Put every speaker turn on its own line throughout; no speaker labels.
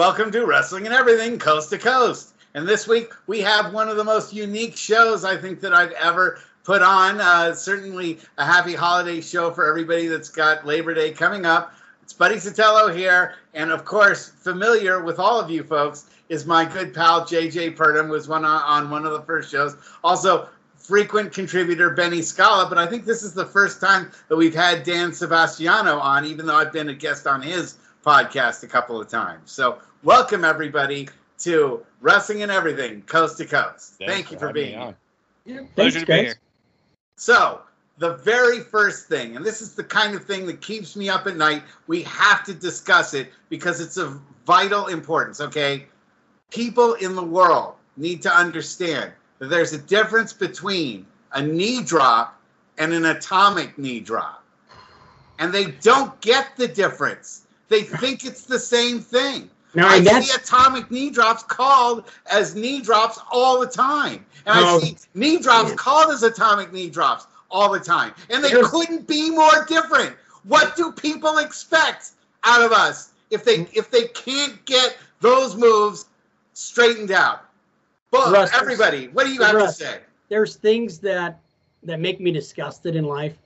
welcome to Wrestling and Everything Coast to Coast. And this week we have one of the most unique shows I think that I've ever put on. Uh, certainly a happy holiday show for everybody that's got Labor Day coming up. It's Buddy Sotelo here, and of course, familiar with all of you folks is my good pal JJ Purdom, was one on, on one of the first shows. Also, frequent contributor Benny Scala, but I think this is the first time that we've had Dan Sebastiano on, even though I've been a guest on his podcast a couple of times. So, welcome everybody to Wrestling and Everything, Coast to Coast.
Thanks
Thank you
for
for being here.
on.
Pleasure to be here.
So, the very first thing, and this is the kind of thing that keeps me up at night, we have to discuss it because it's of vital importance, okay? People in the world need to understand that there's a difference between a knee drop and an atomic knee drop. And they don't get the difference. They think it's the same thing.
No,
I see atomic knee drops called as knee drops all the time. And I
oh.
see knee drops called as atomic knee drops all the time. And they couldn't be more different. What do people expect out of us if they if they can't get those moves straightened out? But
Russ,
everybody, what do you have to say?
there's things that that make me disgusted in life,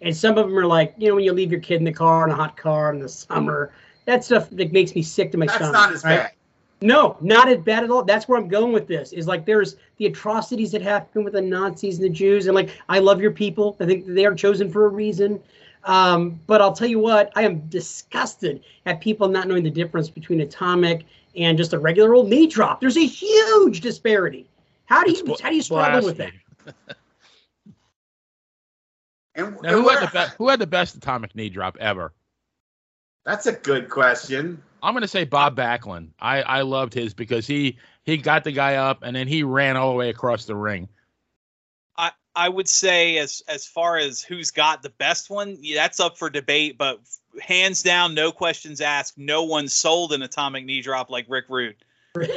and some of them are like you know when you leave your kid in the car in a hot car in the summer. That stuff that makes me sick to my
That's
stomach.
not as
right?
bad.
No, not as bad at all. That's where I'm going with this. Is like there's the atrocities that happen with the Nazis and the Jews, and like I love your people. I think they are chosen for a reason. Um, but I'll tell you what, I am disgusted at people not knowing the difference between atomic and just a regular old knee drop. There's a huge disparity. How do you
It's
how do you struggle with that?
And,
Now,
and
who had the best? Who had the best atomic knee drop ever?
That's a good question.
I'm going to say Bob Backlund. I I loved his because he he got the guy up and then he ran all the way across the ring.
I I would say as as far as who's got the best one, yeah, that's up for debate. But hands down, no questions asked. No one sold an atomic knee drop like Rick Rude.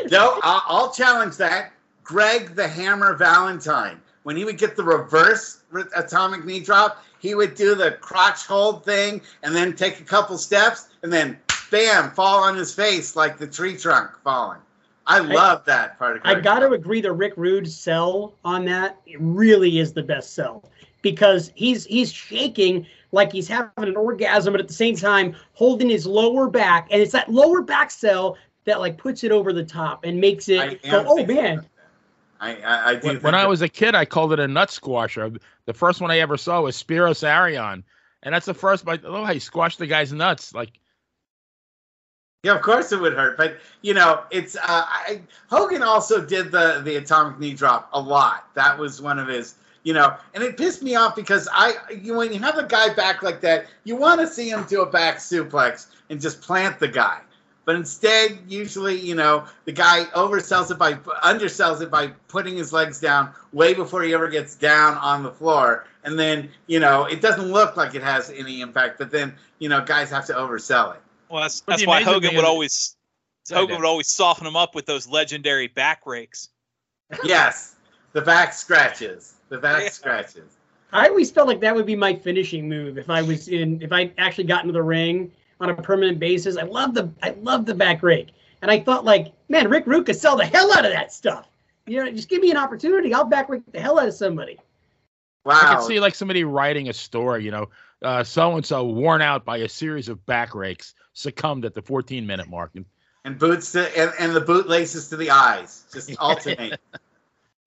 No, I'll, I'll challenge that. Greg the Hammer Valentine, when he would get the reverse atomic knee drop, he would do the crotch hold thing and then take a couple steps and then bam, fall on his face like the tree trunk falling. I love that part of
it.
I
got to agree the Rick Rude sell on that it really is the best sell because he's he's shaking like he's having an orgasm, but at the same time holding his lower back, and it's that lower back sell that like puts it over the top and makes it go, oh man.
I, I, I do
When,
think
when I was a kid, I called it a nut squasher. The first one I ever saw was Spiros Arion, and that's the first. I love how he squashed the guy's nuts. Like
Yeah, of course it would hurt, but you know, it's uh, I, Hogan also did the the atomic knee drop a lot. That was one of his, you know, and it pissed me off because I, you when you have a guy back like that, you want to see him do a back suplex and just plant the guy, but instead, usually, you know, the guy oversells it by undersells it by putting his legs down way before he ever gets down on the floor, and then you know, it doesn't look like it has any impact, but then you know, guys have to oversell it.
Well, that's that's why Hogan would always
Sorry,
Hogan would always soften him up with those legendary back rakes.
Yes, the back scratches. The back
Yeah.
scratches.
I always felt like that would be my finishing move if I was in if I actually got into the ring on a permanent basis. I love the I love the back rake, and I thought like, man, Rick Rude could sell the hell out of that stuff. You know, just give me an opportunity, I'll back rake the hell out of somebody.
Wow.
I could see like somebody writing a story. You know, so and so worn out by a series of back rakes succumbed at the 14 minute mark. And
and boots to and, and the boot laces to the eyes. Just alternate.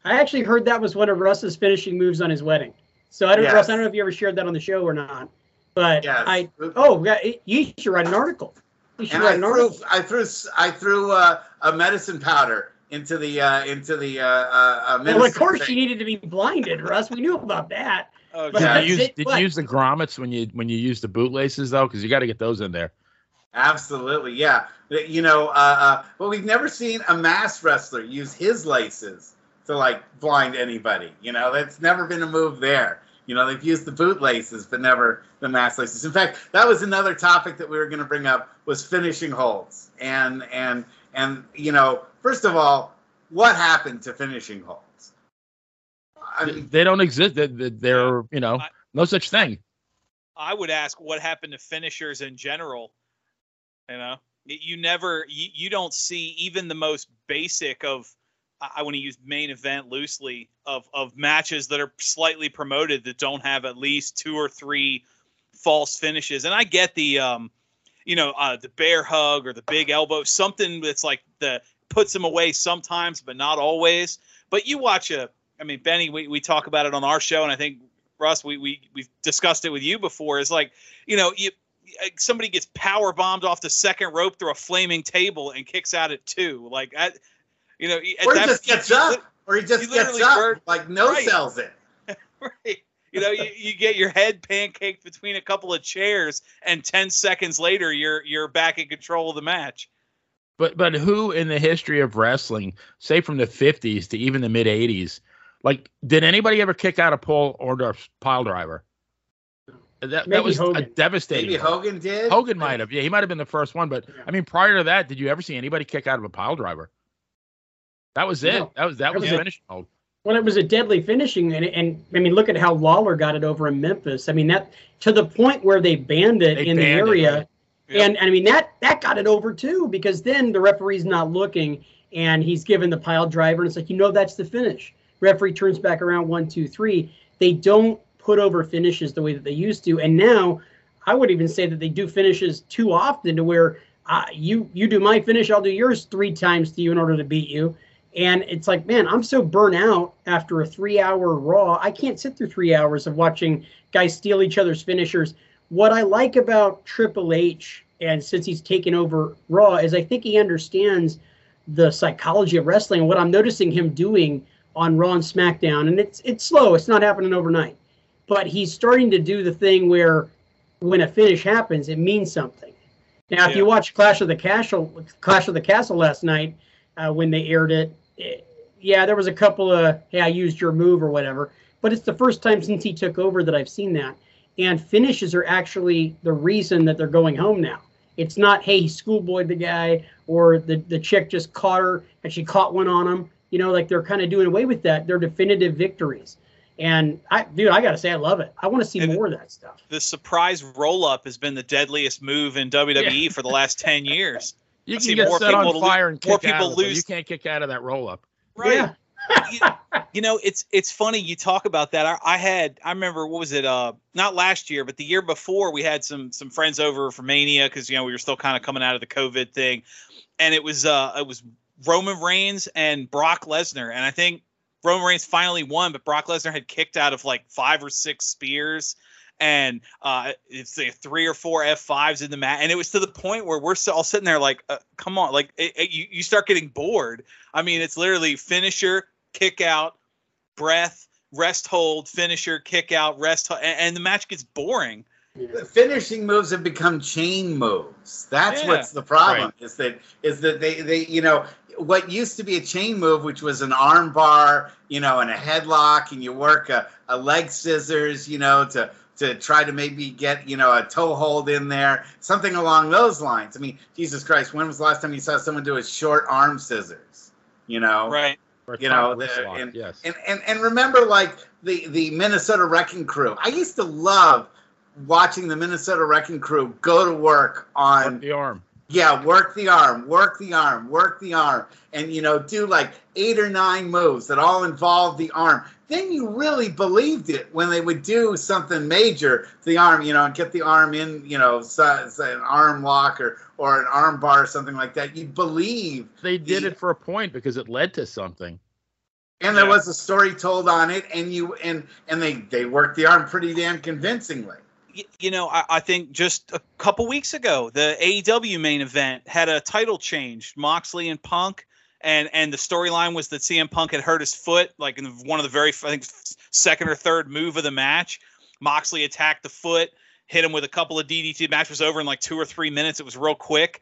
I actually heard that was one of Russ's finishing moves on his wedding. So I don't,
Yes.
Russ, I don't know if you ever shared that on the show or not, but
Yes.
I oh, yeah, you should write an article. You should
and
write
I
an
threw
article.
I threw I threw uh, a medicine powder into the uh, into the uh, uh,
Well, of course
thing.
she needed to be blinded, Russ. We knew about that.
Oh,
But
Yeah.
that's
you use did you use the grommets when you when you use the bootlaces though? Because you got to get those in there.
Absolutely, yeah. You know, uh, uh, but we've never seen a mass wrestler use his laces to like blind anybody. You know, that's never been a move there. You know, they've used the boot laces, but never the mass laces. In fact, that was another topic that we were going to bring up was finishing holds. And and and you know, first of all, what happened to finishing holds? I
They-
mean,
they don't exist. They- they- They're you know
I-
no such thing.
I would ask what happened to finishers in general. You know, You never, you, you don't see even the most basic of, I want to use main event loosely of of matches that are slightly promoted that don't have at least two or three false finishes. And I get the, um, you know, uh, the bear hug or the big elbow, something that's like the puts them away sometimes, but not always. But you watch a, I mean, Benny, we, we talk about it on our show, and I think Russ, we we we've discussed it with you before. Is like, you know, you somebody gets power bombed off the second rope through a flaming table and kicks out at two. Like, at, you know,
or he just gets up, or he just gets up, like no right. sells it.
right. You know, you, you get your head pancaked between a couple of chairs, and ten seconds later, you're you're back in control of the match.
But but who in the history of wrestling, say from the '50s to even the mid '80s, like did anybody ever kick out a Paul Orndorff's pile driver? That, that was Hogan. a devastating.
Maybe Hogan did.
Hogan might have. Yeah, he might have been the first one. But I mean, prior to that, did you ever see anybody kick out of a pile driver? That was it. No. That was that, that was, was finishing mode.
Well, it was a deadly finishing, and, and I mean, look at how Lawler got it over in Memphis. I mean, that to the point where they banned it they in banned the area, yep. and, and I mean that that got it over too because then the referee's not looking, and he's given the pile driver, and it's like you know that's the finish. Referee turns back around one, two, three. They don't put over finishes the way that they used to, and now I would even say that they do finishes too often to where uh, you you do my finish, I'll do yours three times to you in order to beat you and it's like, man, I'm so burnt out after a three hour Raw. I can't sit through three hours of watching guys steal each other's finishers. What I like about Triple H, and since he's taken over Raw, is I think he understands the psychology of wrestling. And what I'm noticing him doing on Raw and SmackDown, and it's it's slow, it's not happening overnight, but he's starting to do the thing where when a finish happens, it means something. Now, yeah. if you watch Clash of the Castle, Clash of the Castle last night, uh, when they aired it, yeah, there was a couple of, hey, I used your move or whatever, but it's the first time since he took over that I've seen that. And finishes are actually the reason that they're going home now. It's not, hey, he schoolboyed the guy or the, the chick just caught her and she caught one on him. You know, like they're kind of doing away with that. They're definitive victories. And I, dude, I gotta say, I love it. I want to see and more of that stuff.
The surprise roll up has been the deadliest move in WWE yeah. for the last ten years.
You can get set on fire and kick more people lose. You can't kick out of that roll up.
Right. Yeah. you, you, know, it's it's funny you talk about that. I, I, had I remember what was it? Uh, not last year, but the year before, we had some some friends over for Mania because you know we were still kind of coming out of the COVID thing, and it was uh it was Roman Reigns and Brock Lesnar, and I think Roman Reigns finally won, but Brock Lesnar had kicked out of like five or six spears and uh, it's like three or four F5s in the mat. And it was to the point where we're all sitting there like, uh, come on, like it, it, you, you start getting bored. I mean, it's literally finisher, kick out, breath, rest hold, finisher, kick out, rest, hold, and, and the match gets boring.
The finishing moves have become chain moves. That's yeah. what's the problem. Right. Is that is that they they you know what used to be a chain move, which was an arm bar, you know, and a headlock, and you work a, a leg scissors, you know, to to try to maybe get you know a toe hold in there, something along those lines. I mean, Jesus Christ, when was the last time you saw someone do a short arm scissors? You know,
right?
You know, the, and, yes. and and and remember like the the Minnesota Wrecking Crew. I used to love watching the Minnesota Wrecking Crew go to work on
work the arm.
Yeah, work the arm, work the arm, work the arm, and you know, do like eight or nine moves that all involve the arm then you really believed it when they would do something major to the arm, you know, and get the arm in, you know, say, an arm lock or or an arm bar or something like that. You believe
they did the, it for a point because it led to something.
And there yeah. was a story told on it, and you and and they they worked the arm pretty damn convincingly.
You know, I, I think just a couple weeks ago, the AEW main event had a title change. Moxley and Punk and and the storyline was that CM Punk had hurt his foot, like in one of the very I think second or third move of the match. Moxley attacked the foot, hit him with a couple of DDT. The match was over in like two or three minutes. It was real quick,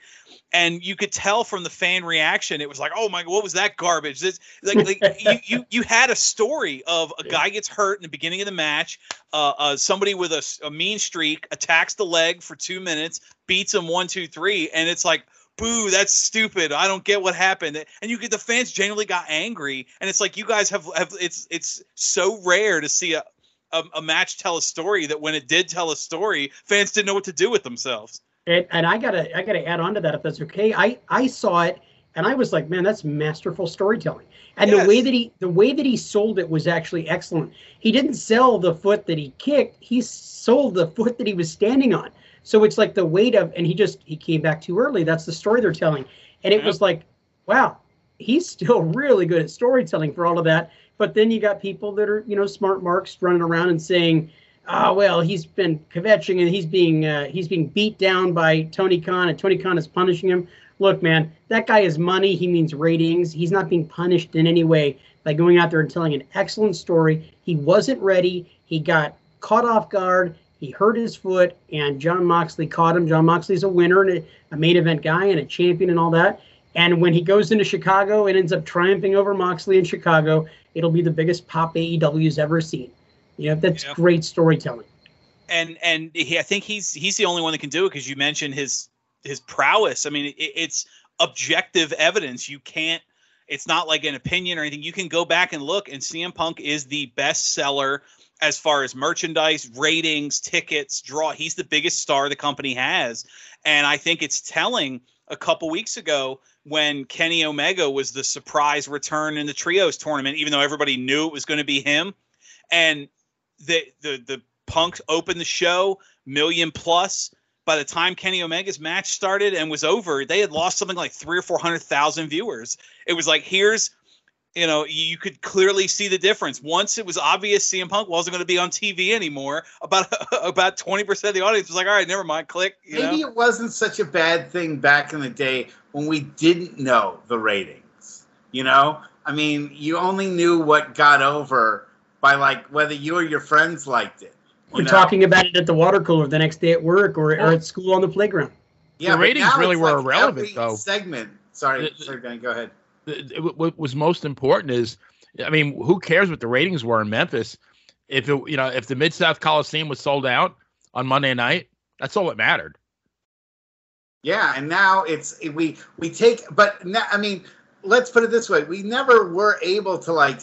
and you could tell from the fan reaction. It was like, oh my, what was that garbage? This like, like you, you you had a story of a guy gets hurt in the beginning of the match. Uh, uh, somebody with a, a mean streak attacks the leg for two minutes, beats him one, two, three, and it's like boo, that's stupid. I don't get what happened. And you get the fans genuinely got angry. And it's like you guys have have it's it's so rare to see a, a, a match tell a story that when it did tell a story, fans didn't know what to do with themselves.
And, and I gotta I gotta add on to that if that's okay. I I saw it and I was like, man, that's masterful storytelling. And yes. the way that he the way that he sold it was actually excellent. He didn't sell the foot that he kicked; he sold the foot that he was standing on. So it's like the weight of, and he just he came back too early. That's the story they're telling, and it yep. was like, wow, he's still really good at storytelling for all of that. But then you got people that are you know smart marks running around and saying, oh well, he's been kvetching and he's being uh, he's being beat down by Tony Khan, and Tony Khan is punishing him look, man, that guy is money. He means ratings. He's not being punished in any way by going out there and telling an excellent story. He wasn't ready. He got caught off guard. He hurt his foot, and Jon Moxley caught him. Jon Moxley's a winner and a main event guy and a champion and all that. And when he goes into Chicago and ends up triumphing over Moxley in Chicago, it'll be the biggest pop AEW's ever seen. You know, that's yeah. great storytelling.
And and he, I think he's he's the only one that can do it because you mentioned his his prowess. I mean, it, it's objective evidence. You can't. It's not like an opinion or anything. You can go back and look, and CM Punk is the best seller as far as merchandise, ratings, tickets, draw. He's the biggest star the company has, and I think it's telling. A couple weeks ago, when Kenny Omega was the surprise return in the trios tournament, even though everybody knew it was going to be him, and the the the Punk opened the show million plus by the time Kenny Omega's match started and was over, they had lost something like three or four hundred thousand viewers. It was like here's you know, you could clearly see the difference. Once it was obvious CM Punk wasn't going to be on TV anymore, about about twenty percent of the audience was like, "All right, never mind, click."
Maybe
know?
it wasn't such a bad thing back in the day when we didn't know the ratings. You know, I mean, you only knew what got over by like whether you or your friends liked it.
We're know? talking about it at the water cooler the next day at work or, or at school on the playground.
Yeah, the ratings really were like irrelevant, though.
Segment. Sorry, the, sorry, Go ahead.
What was most important is, I mean, who cares what the ratings were in Memphis? If it, you know, if the Mid South Coliseum was sold out on Monday night, that's all that mattered.
Yeah, and now it's we we take, but now, I mean, let's put it this way: we never were able to like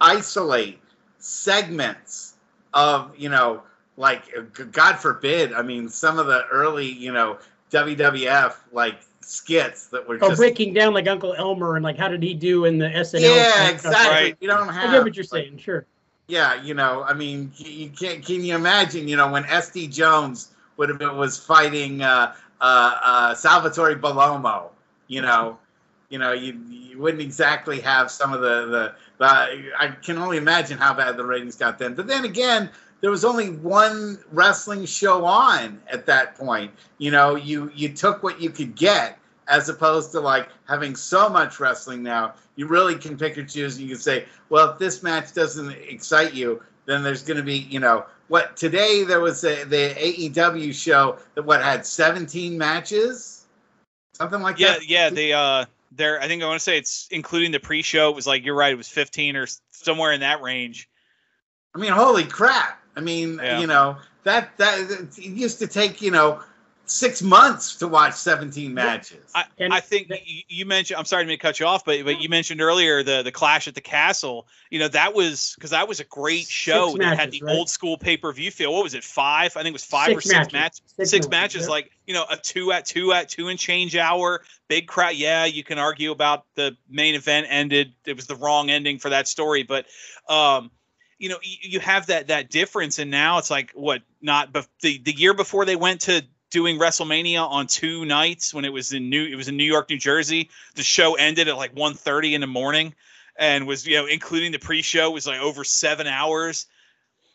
isolate segments of you know like God forbid, I mean, some of the early, you know, WWF like skits that were
oh,
just
breaking down like Uncle Elmer and like how did he do in the SNL?
Yeah, exactly. Right. You don't have.
I get what you're saying. Sure.
Yeah, you know, I mean, you can't. Can you imagine? You know, when SD Jones would have was fighting uh, uh, uh, Salvatore Bellomo, you know, you know, you you wouldn't exactly have some of the the. the I can only imagine how bad the ratings got then. But then again, there was only one wrestling show on at that point. You know, you you took what you could get as opposed to like having so much wrestling now. You really can pick and choose. And you can say, well, if this match doesn't excite you, then there's going to be, you know, what today there was a, the AEW show that what had 17 matches, something like
yeah,
that.
Yeah, yeah. They uh, there. I think I want to say it's including the pre-show. It was like you're right. It was 15 or somewhere in that range.
I mean, holy crap! I mean, yeah. you know, that that it used to take, you know, six months to watch 17 matches.
I, I think you mentioned. I'm sorry to cut you off, but but you mentioned earlier the the Clash at the Castle. You know that was because that was a great show six that matches, had the right? old school pay per view feel. What was it? Five? I think it was five six or six matches. matches. Six, six matches. matches like you know a two at two at two and change hour. Big crowd. Yeah, you can argue about the main event ended. It was the wrong ending for that story, but um, you know, you, have that that difference, and now it's like what not, but the the year before they went to doing WrestleMania on two nights when it was in New it was in New York, New Jersey. The show ended at like 1.30 in the morning and was you know including the pre-show was like over 7 hours.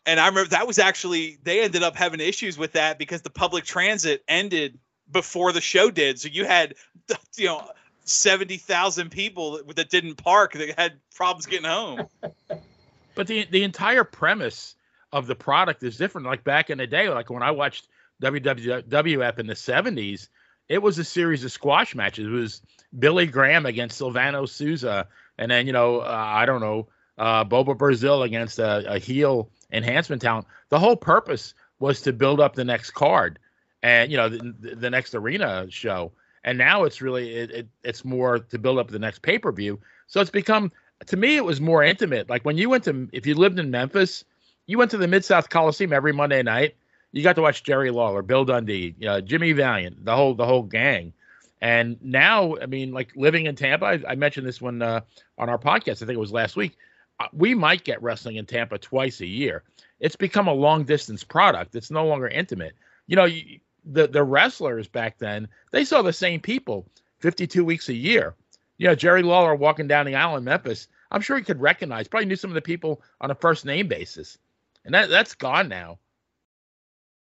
And I remember that was actually they ended up having issues with that because the public transit ended before the show did. So you had you know 70,000 people that didn't park that had problems getting home.
But the the entire premise of the product is different. Like back in the day, like when I watched WWF in the '70s, it was a series of squash matches. It was Billy Graham against Silvano Souza, and then you know uh, I don't know uh, Bobo Brazil against a, a heel enhancement talent. The whole purpose was to build up the next card and you know the, the next arena show. And now it's really it, it, it's more to build up the next pay per view. So it's become to me it was more intimate. Like when you went to if you lived in Memphis, you went to the Mid South Coliseum every Monday night. you got to watch Jerry Lawler, Bill Dundee, uh, Jimmy Valiant, the whole the whole gang. And now, I mean, like living in Tampa, I, I mentioned this one uh, on our podcast. I think it was last week. Uh, we might get wrestling in Tampa twice a year. It's become a long distance product. It's no longer intimate. You know, you, the the wrestlers back then they saw the same people 52 weeks a year. You know, Jerry Lawler walking down the aisle in Memphis. I'm sure he could recognize. Probably knew some of the people on a first name basis, and that that's gone now.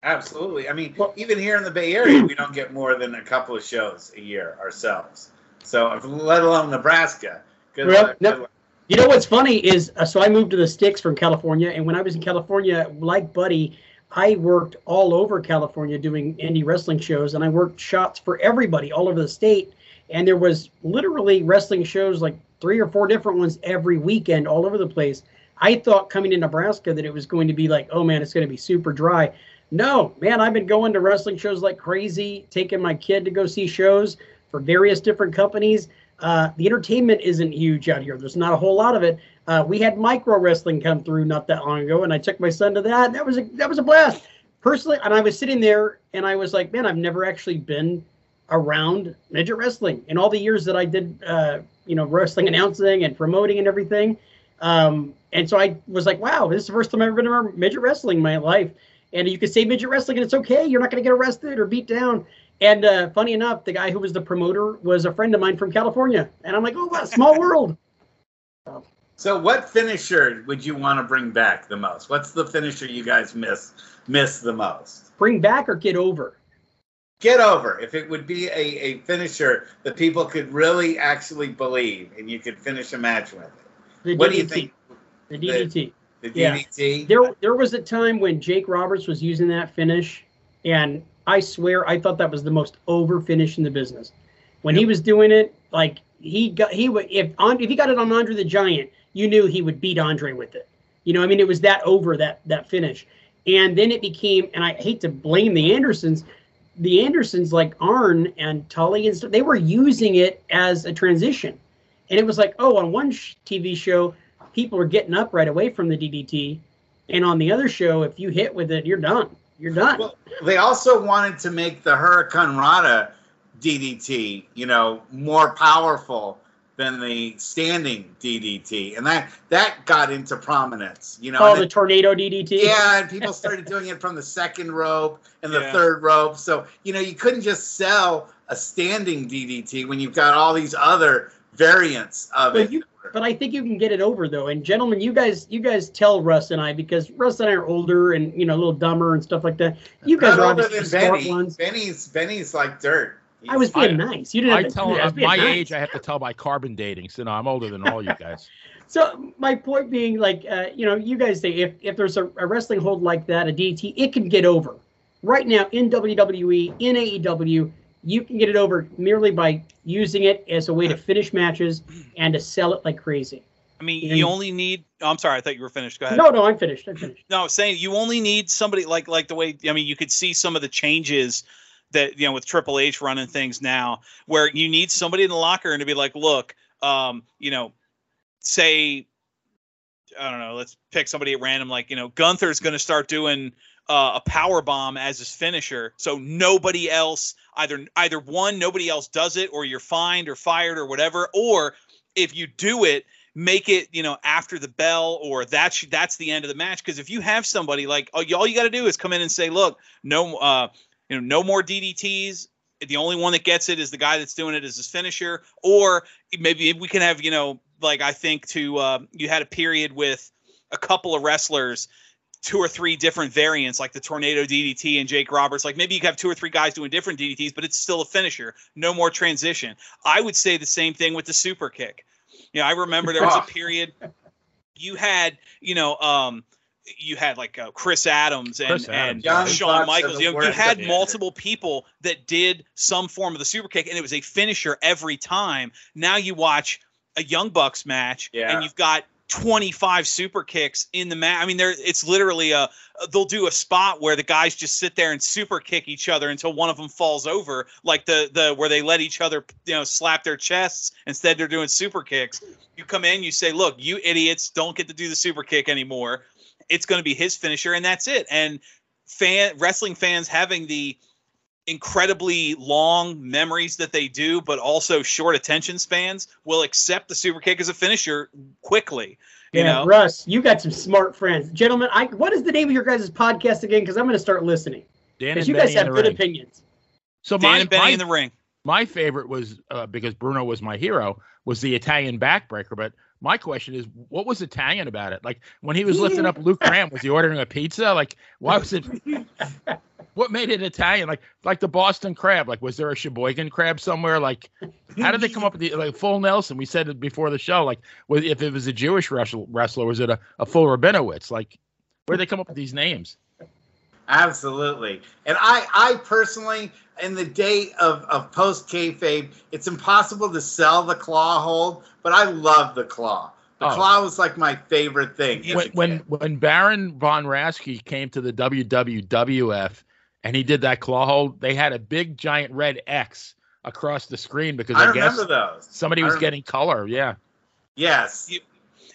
Absolutely. I mean, well, even here in the Bay Area, we don't get more than a couple of shows a year ourselves. So, let alone Nebraska.
Good well, luck, no, you know what's funny is, uh, so I moved to the sticks from California, and when I was in California, like Buddy, I worked all over California doing indie wrestling shows, and I worked shots for everybody all over the state. And there was literally wrestling shows, like three or four different ones every weekend, all over the place. I thought coming to Nebraska that it was going to be like, oh man, it's going to be super dry. No, man, I've been going to wrestling shows like crazy, taking my kid to go see shows for various different companies. Uh, the entertainment isn't huge out here. There's not a whole lot of it. Uh, we had micro wrestling come through not that long ago, and I took my son to that. That was a that was a blast. Personally, and I was sitting there and I was like, man, I've never actually been around midget wrestling in all the years that I did, uh, you know, wrestling announcing and promoting and everything. Um, and so I was like, wow, this is the first time I've ever been around midget wrestling in my life. And you can say midget wrestling and it's okay. You're not going to get arrested or beat down. And uh, funny enough, the guy who was the promoter was a friend of mine from California. And I'm like, oh, what small world.
So, what finisher would you want to bring back the most? What's the finisher you guys miss miss the most?
Bring back or get over?
Get over. If it would be a, a finisher that people could really actually believe and you could finish a match with it. The what DDT. do you think?
The DDT.
The, the DDT.
Yeah. There, there was a time when Jake Roberts was using that finish, and I swear I thought that was the most over finish in the business. When yep. he was doing it, like he got he would if on if he got it on Andre the Giant, you knew he would beat Andre with it. You know, I mean, it was that over that that finish, and then it became. And I hate to blame the Andersons. The Andersons, like Arn and Tully and stuff, they were using it as a transition, and it was like, oh, on one sh- TV show, people were getting up right away from the DDT, and on the other show, if you hit with it, you're done. You're done. Well,
they also wanted to make the Hurricanrana DDT, you know, more powerful than the standing DDT, and that that got into prominence. You know,
oh, the tornado DDT.
Yeah, and people started doing it from the second rope and the yeah. third rope. So you know, you couldn't just sell a standing DDT when you've got all these other variants of but it.
You, but I think you can get it over though. And gentlemen, you guys, you guys tell Russ and I because Russ and I are older and you know a little dumber and stuff like that. You guys Not are obviously smart
Benny.
ones.
Benny's Benny's like dirt.
He's, I was being I, nice. You didn't.
I tell at my nice. age, I have to tell by carbon dating. So no, I'm older than all you guys.
so my point being, like, uh, you know, you guys say if if there's a, a wrestling hold like that, a DT, it can get over. Right now in WWE, in AEW, you can get it over merely by using it as a way to finish matches and to sell it like crazy.
I mean, you only need. Oh, I'm sorry, I thought you were finished. Go ahead.
No, no, I'm finished. I'm finished.
No, I was saying you only need somebody like like the way. I mean, you could see some of the changes that you know with Triple H running things now, where you need somebody in the locker room to be like, look, um, you know, say, I don't know, let's pick somebody at random, like you know, Gunther's going to start doing uh, a power bomb as his finisher. So nobody else either either one nobody else does it or you're fined or fired or whatever or if you do it make it you know after the bell or that's that's the end of the match because if you have somebody like oh all you got to do is come in and say look no uh you know no more DDTs the only one that gets it is the guy that's doing it as his finisher or maybe we can have you know like I think to uh, you had a period with a couple of wrestlers two or three different variants, like the tornado DDT and Jake Roberts. Like maybe you have two or three guys doing different DDTs, but it's still a finisher. No more transition. I would say the same thing with the super kick. You know, I remember there was a period you had, you know, um, you had like uh, Chris Adams and, Chris Adams. and Shawn Michaels. You, know, you had multiple people that did some form of the super kick, and it was a finisher every time. Now you watch a Young Bucks match, yeah. and you've got 25 super kicks in the match. I mean, there it's literally a they'll do a spot where the guys just sit there and super kick each other until one of them falls over, like the the where they let each other you know slap their chests instead they're doing super kicks. You come in, you say, "Look, you idiots, don't get to do the super kick anymore." It's going to be his finisher, and that's it. And fan wrestling fans having the incredibly long memories that they do, but also short attention spans, will accept the super kick as a finisher quickly. You
yeah,
know?
Russ, you got some smart friends, gentlemen. I what is the name of your guys' podcast again? Because I'm going to start listening. Because you guys have good ring. opinions.
So Dan my, and Benny my, in the ring.
My favorite was uh, because Bruno was my hero. Was the Italian backbreaker, but my question is, what was Italian about it? Like when he was lifting up Luke Graham, was he ordering a pizza? Like why was it? what made it Italian? Like like the Boston crab. Like was there a Sheboygan crab somewhere? Like how did they come up with the like full Nelson? We said it before the show. Like was, if it was a Jewish wrestler, wrestler was it a, a full Rabinowitz? Like where did they come up with these names?
Absolutely. And I, I personally, in the day of, of post kayfabe, it's impossible to sell the claw hold, but I love the claw. The oh. claw was like my favorite thing.
When when, when Baron von Raschke came to the WWF and he did that claw hold, they had a big giant red X across the screen because I, I guess those. somebody was getting color. Yeah.
Yes.
You,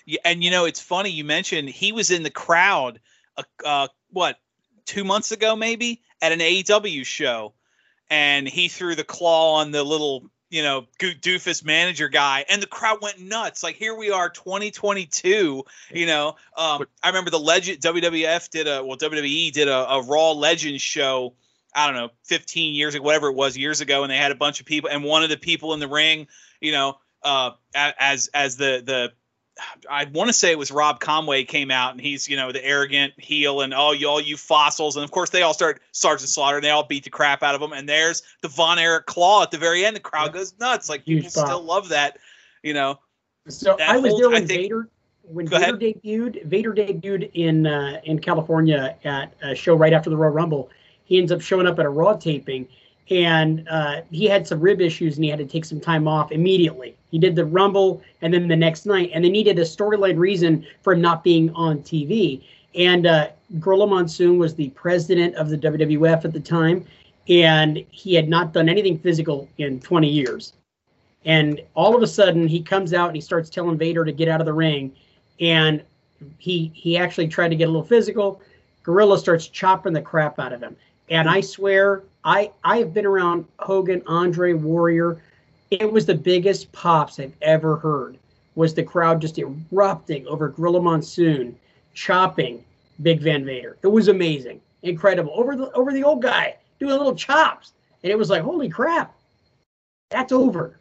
you, and you know, it's funny you mentioned he was in the crowd. Uh, uh, what two months ago, maybe at an AEW show, and he threw the claw on the little you know doofus manager guy and the crowd went nuts. Like here we are 2022 you know um, i remember the legend wwf did a well wwe did a, a raw legends show i don't know 15 years ago whatever it was years ago and they had a bunch of people and one of the people in the ring you know uh, as as the the I want to say it was Rob Conway came out and he's you know the arrogant heel and oh you all you fossils and of course they all start Sergeant Slaughter and they all beat the crap out of him and there's the Von Erich claw at the very end the crowd goes nuts like Huge people still love that you know.
So I was whole, there when think, Vader when Vader ahead. debuted. Vader debuted in uh, in California at a show right after the Royal Rumble. He ends up showing up at a Raw taping and uh, he had some rib issues and he had to take some time off immediately. He did the Rumble and then the next night, and they needed a storyline reason for him not being on TV. And uh, Gorilla Monsoon was the president of the WWF at the time, and he had not done anything physical in 20 years. And all of a sudden, he comes out and he starts telling Vader to get out of the ring, and he he actually tried to get a little physical. Gorilla starts chopping the crap out of him, and I swear I I've been around Hogan, Andre, Warrior. It was the biggest pops I've ever heard. Was the crowd just erupting over Gorilla Monsoon, chopping Big Van Vader? It was amazing, incredible. Over the over the old guy doing little chops, and it was like, holy crap, that's over.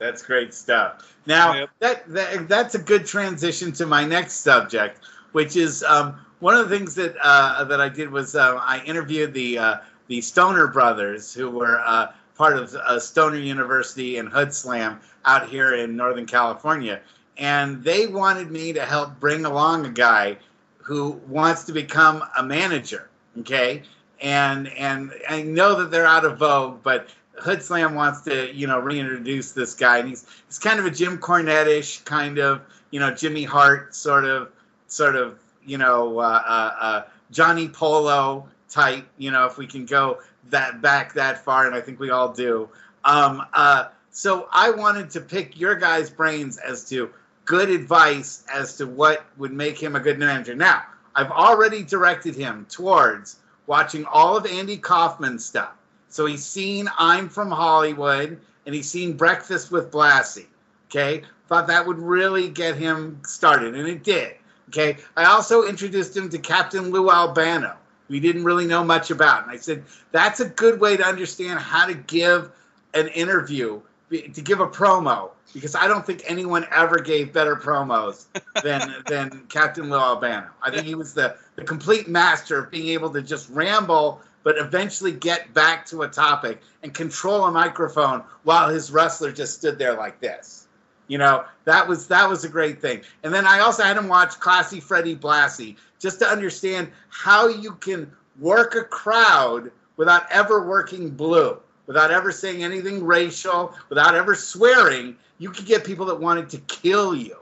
That's great stuff. Now yep. that, that that's a good transition to my next subject, which is um, one of the things that uh, that I did was uh, I interviewed the uh, the Stoner brothers, who were uh, part of uh, Stoner University and Hood Slam out here in Northern California. And they wanted me to help bring along a guy who wants to become a manager. Okay. And and I know that they're out of vogue, but Hood Slam wants to, you know, reintroduce this guy. And he's he's kind of a Jim Cornette-ish kind of, you know, Jimmy Hart sort of sort of, you know, uh, uh, uh Johnny Polo type, you know, if we can go that back that far, and I think we all do. Um, uh, so I wanted to pick your guys' brains as to good advice as to what would make him a good manager. Now, I've already directed him towards watching all of Andy Kaufman's stuff. So he's seen I'm from Hollywood and he's seen Breakfast with Blassie. Okay. Thought that would really get him started, and it did. Okay. I also introduced him to Captain Lou Albano we didn't really know much about. And I said, that's a good way to understand how to give an interview, to give a promo, because I don't think anyone ever gave better promos than than Captain Lou Albano. I think he was the, the complete master of being able to just ramble, but eventually get back to a topic and control a microphone while his wrestler just stood there like this. You know, that was that was a great thing. And then I also had him watch Classy Freddie Blassie just to understand how you can work a crowd without ever working blue, without ever saying anything racial, without ever swearing. You could get people that wanted to kill you,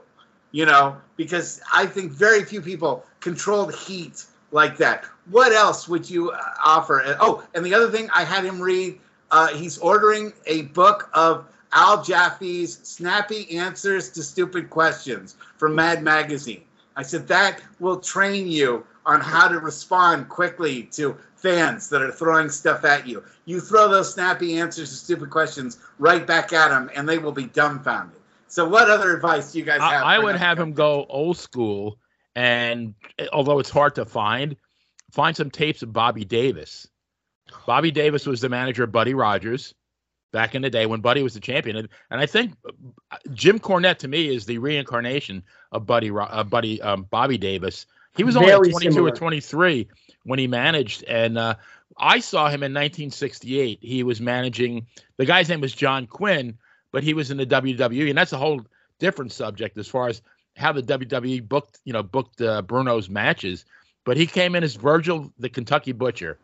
you know, because I think very few people controlled heat like that. What else would you uh, offer? Oh, and the other thing I had him read, uh, he's ordering a book of Al Jaffee's Snappy Answers to Stupid Questions from Mad Magazine I said that will train you on how to respond quickly to fans that are throwing stuff at you. You throw those snappy answers to stupid questions right back at them, and they will be dumbfounded. So, what other advice do you guys have?
I, I would have him go old school, and although it's hard to find, find some tapes of Bobby Davis. Bobby Davis was the manager of Buddy Rogers back in the day when Buddy was the champion, and, and I think uh, Jim Cornette to me is the reincarnation of Buddy uh, Buddy um, Bobby Davis. He was only 22 similar. or 23 when he managed, and uh, I saw him in 1968. He was managing. The guy's name was John Quinn, but he was in the WWE, and that's a whole different subject as far as how the WWE booked, you know, booked uh, Bruno's matches. But he came in as Virgil, the Kentucky Butcher,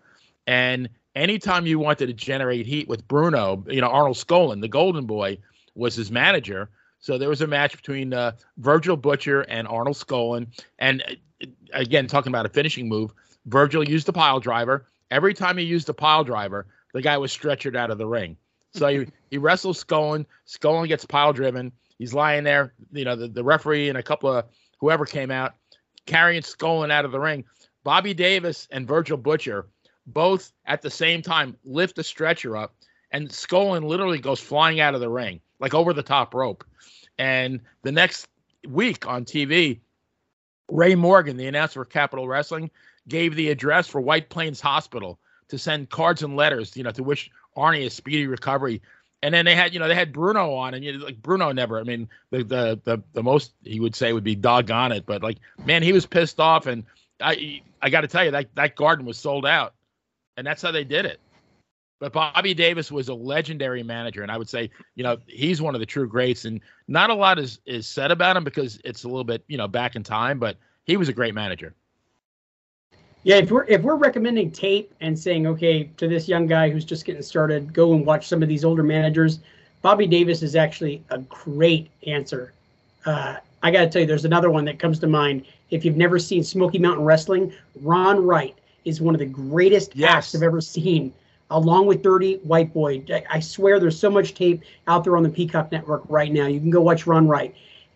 and anytime you wanted to generate heat with Bruno, you know, Arnold Skaaland, the Golden Boy, was his manager. So there was a match between uh, Virgil Butcher and Arnold Skaaland. And uh, again, talking about a finishing move, Virgil used the pile driver. Every time he used the pile driver, the guy was stretchered out of the ring. So he, he wrestles Skaaland. Skaaland gets pile driven. He's lying there. You know, the, the referee and a couple of whoever came out carrying Skaaland out of the ring. Bobby Davis and Virgil Butcher both at the same time lift the stretcher up, and Skaaland literally goes flying out of the ring, like over the top rope. And the next week on TV, Ray Morgan, the announcer for Capital Wrestling, gave the address for White Plains Hospital to send cards and letters, you know, to wish Arnie a speedy recovery. And then they had, you know, they had Bruno on, and you know, like Bruno never. I mean, the, the the the most he would say would be doggone it, but like, man, he was pissed off, and I I got to tell you that that garden was sold out and that's how they did it. But Bobby Davis was a legendary manager, and I would say, you know, he's one of the true greats. And not a lot is is said about him because it's a little bit, you know, back in time. But he was a great manager.
Yeah, if we're if we're recommending tape and saying, okay, to this young guy who's just getting started, go and watch some of these older managers. Bobby Davis is actually a great answer. Uh, I got to tell you, there's another one that comes to mind. If you've never seen Smoky Mountain Wrestling, Ron Wright is one of the greatest yes. acts I've ever seen, along with Dirty White Boy. I swear there's so much tape out there on the Peacock Network right now. You can go watch Ron Wright.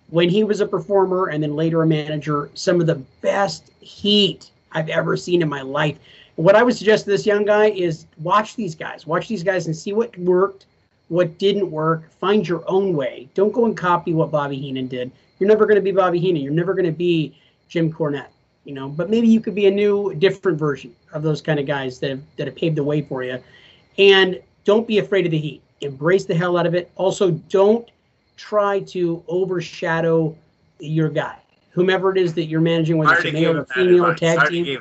When he was a performer and then later a manager, some of the best heat I've ever seen in my life. What I would suggest to this young guy is watch these guys, watch these guys and see what worked, what didn't work. Find your own way. Don't go and copy what Bobby Heenan did. You're never going to be Bobby Heenan. You're never going to be Jim Cornette you know but maybe you could be a new different version of those kind of guys that have that have paved the way for you. And don't be afraid of the heat. Embrace the hell out of it. Also don't try to overshadow your guy whomever it is that you're managing whether it's a male or female tag team.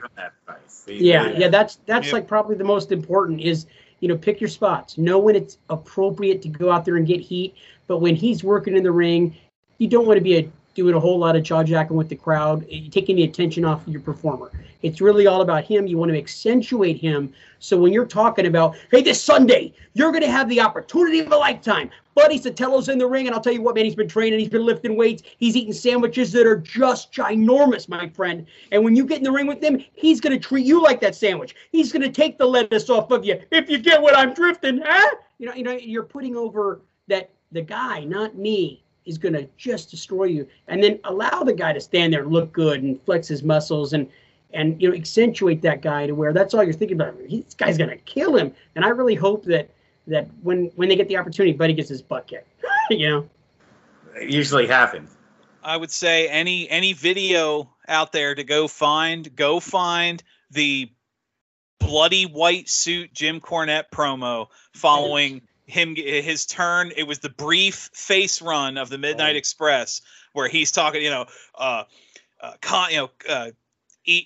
yeah yeah that's that's yeah. like probably the most important is you know pick your spots. Know when it's appropriate to go out there and get heat but when he's working in the ring you don't want to be a doing a whole lot of jaw jacking with the crowd, eh, taking the attention off of your performer. It's really all about him. You want to accentuate him. So when you're talking about, hey, this Sunday, you're going to have the opportunity of a lifetime. Buddy Sotelo's in the ring, and I'll tell you what, man, he's been training, he's been lifting weights, he's eating sandwiches that are just ginormous, my friend. And when you get in the ring with him, he's going to treat you like that sandwich. He's going to take the lettuce off of you. If you get what I'm drifting, huh? You know, you know, you're putting over that the guy, not me is going to just destroy you. And then allow the guy to stand there and look good and flex his muscles and and you know accentuate that guy to where that's all you're thinking about. This guy's going to kill him. And I really hope that that when when they get the opportunity, Buddy gets his butt kicked. you know,
it usually happens.
I would say any any video out there to go find, go find the bloody white suit Jim Cornette promo following him his turn. It was the brief face run of the Midnight oh. Express where he's talking, you know, uh, uh, con, you know, uh,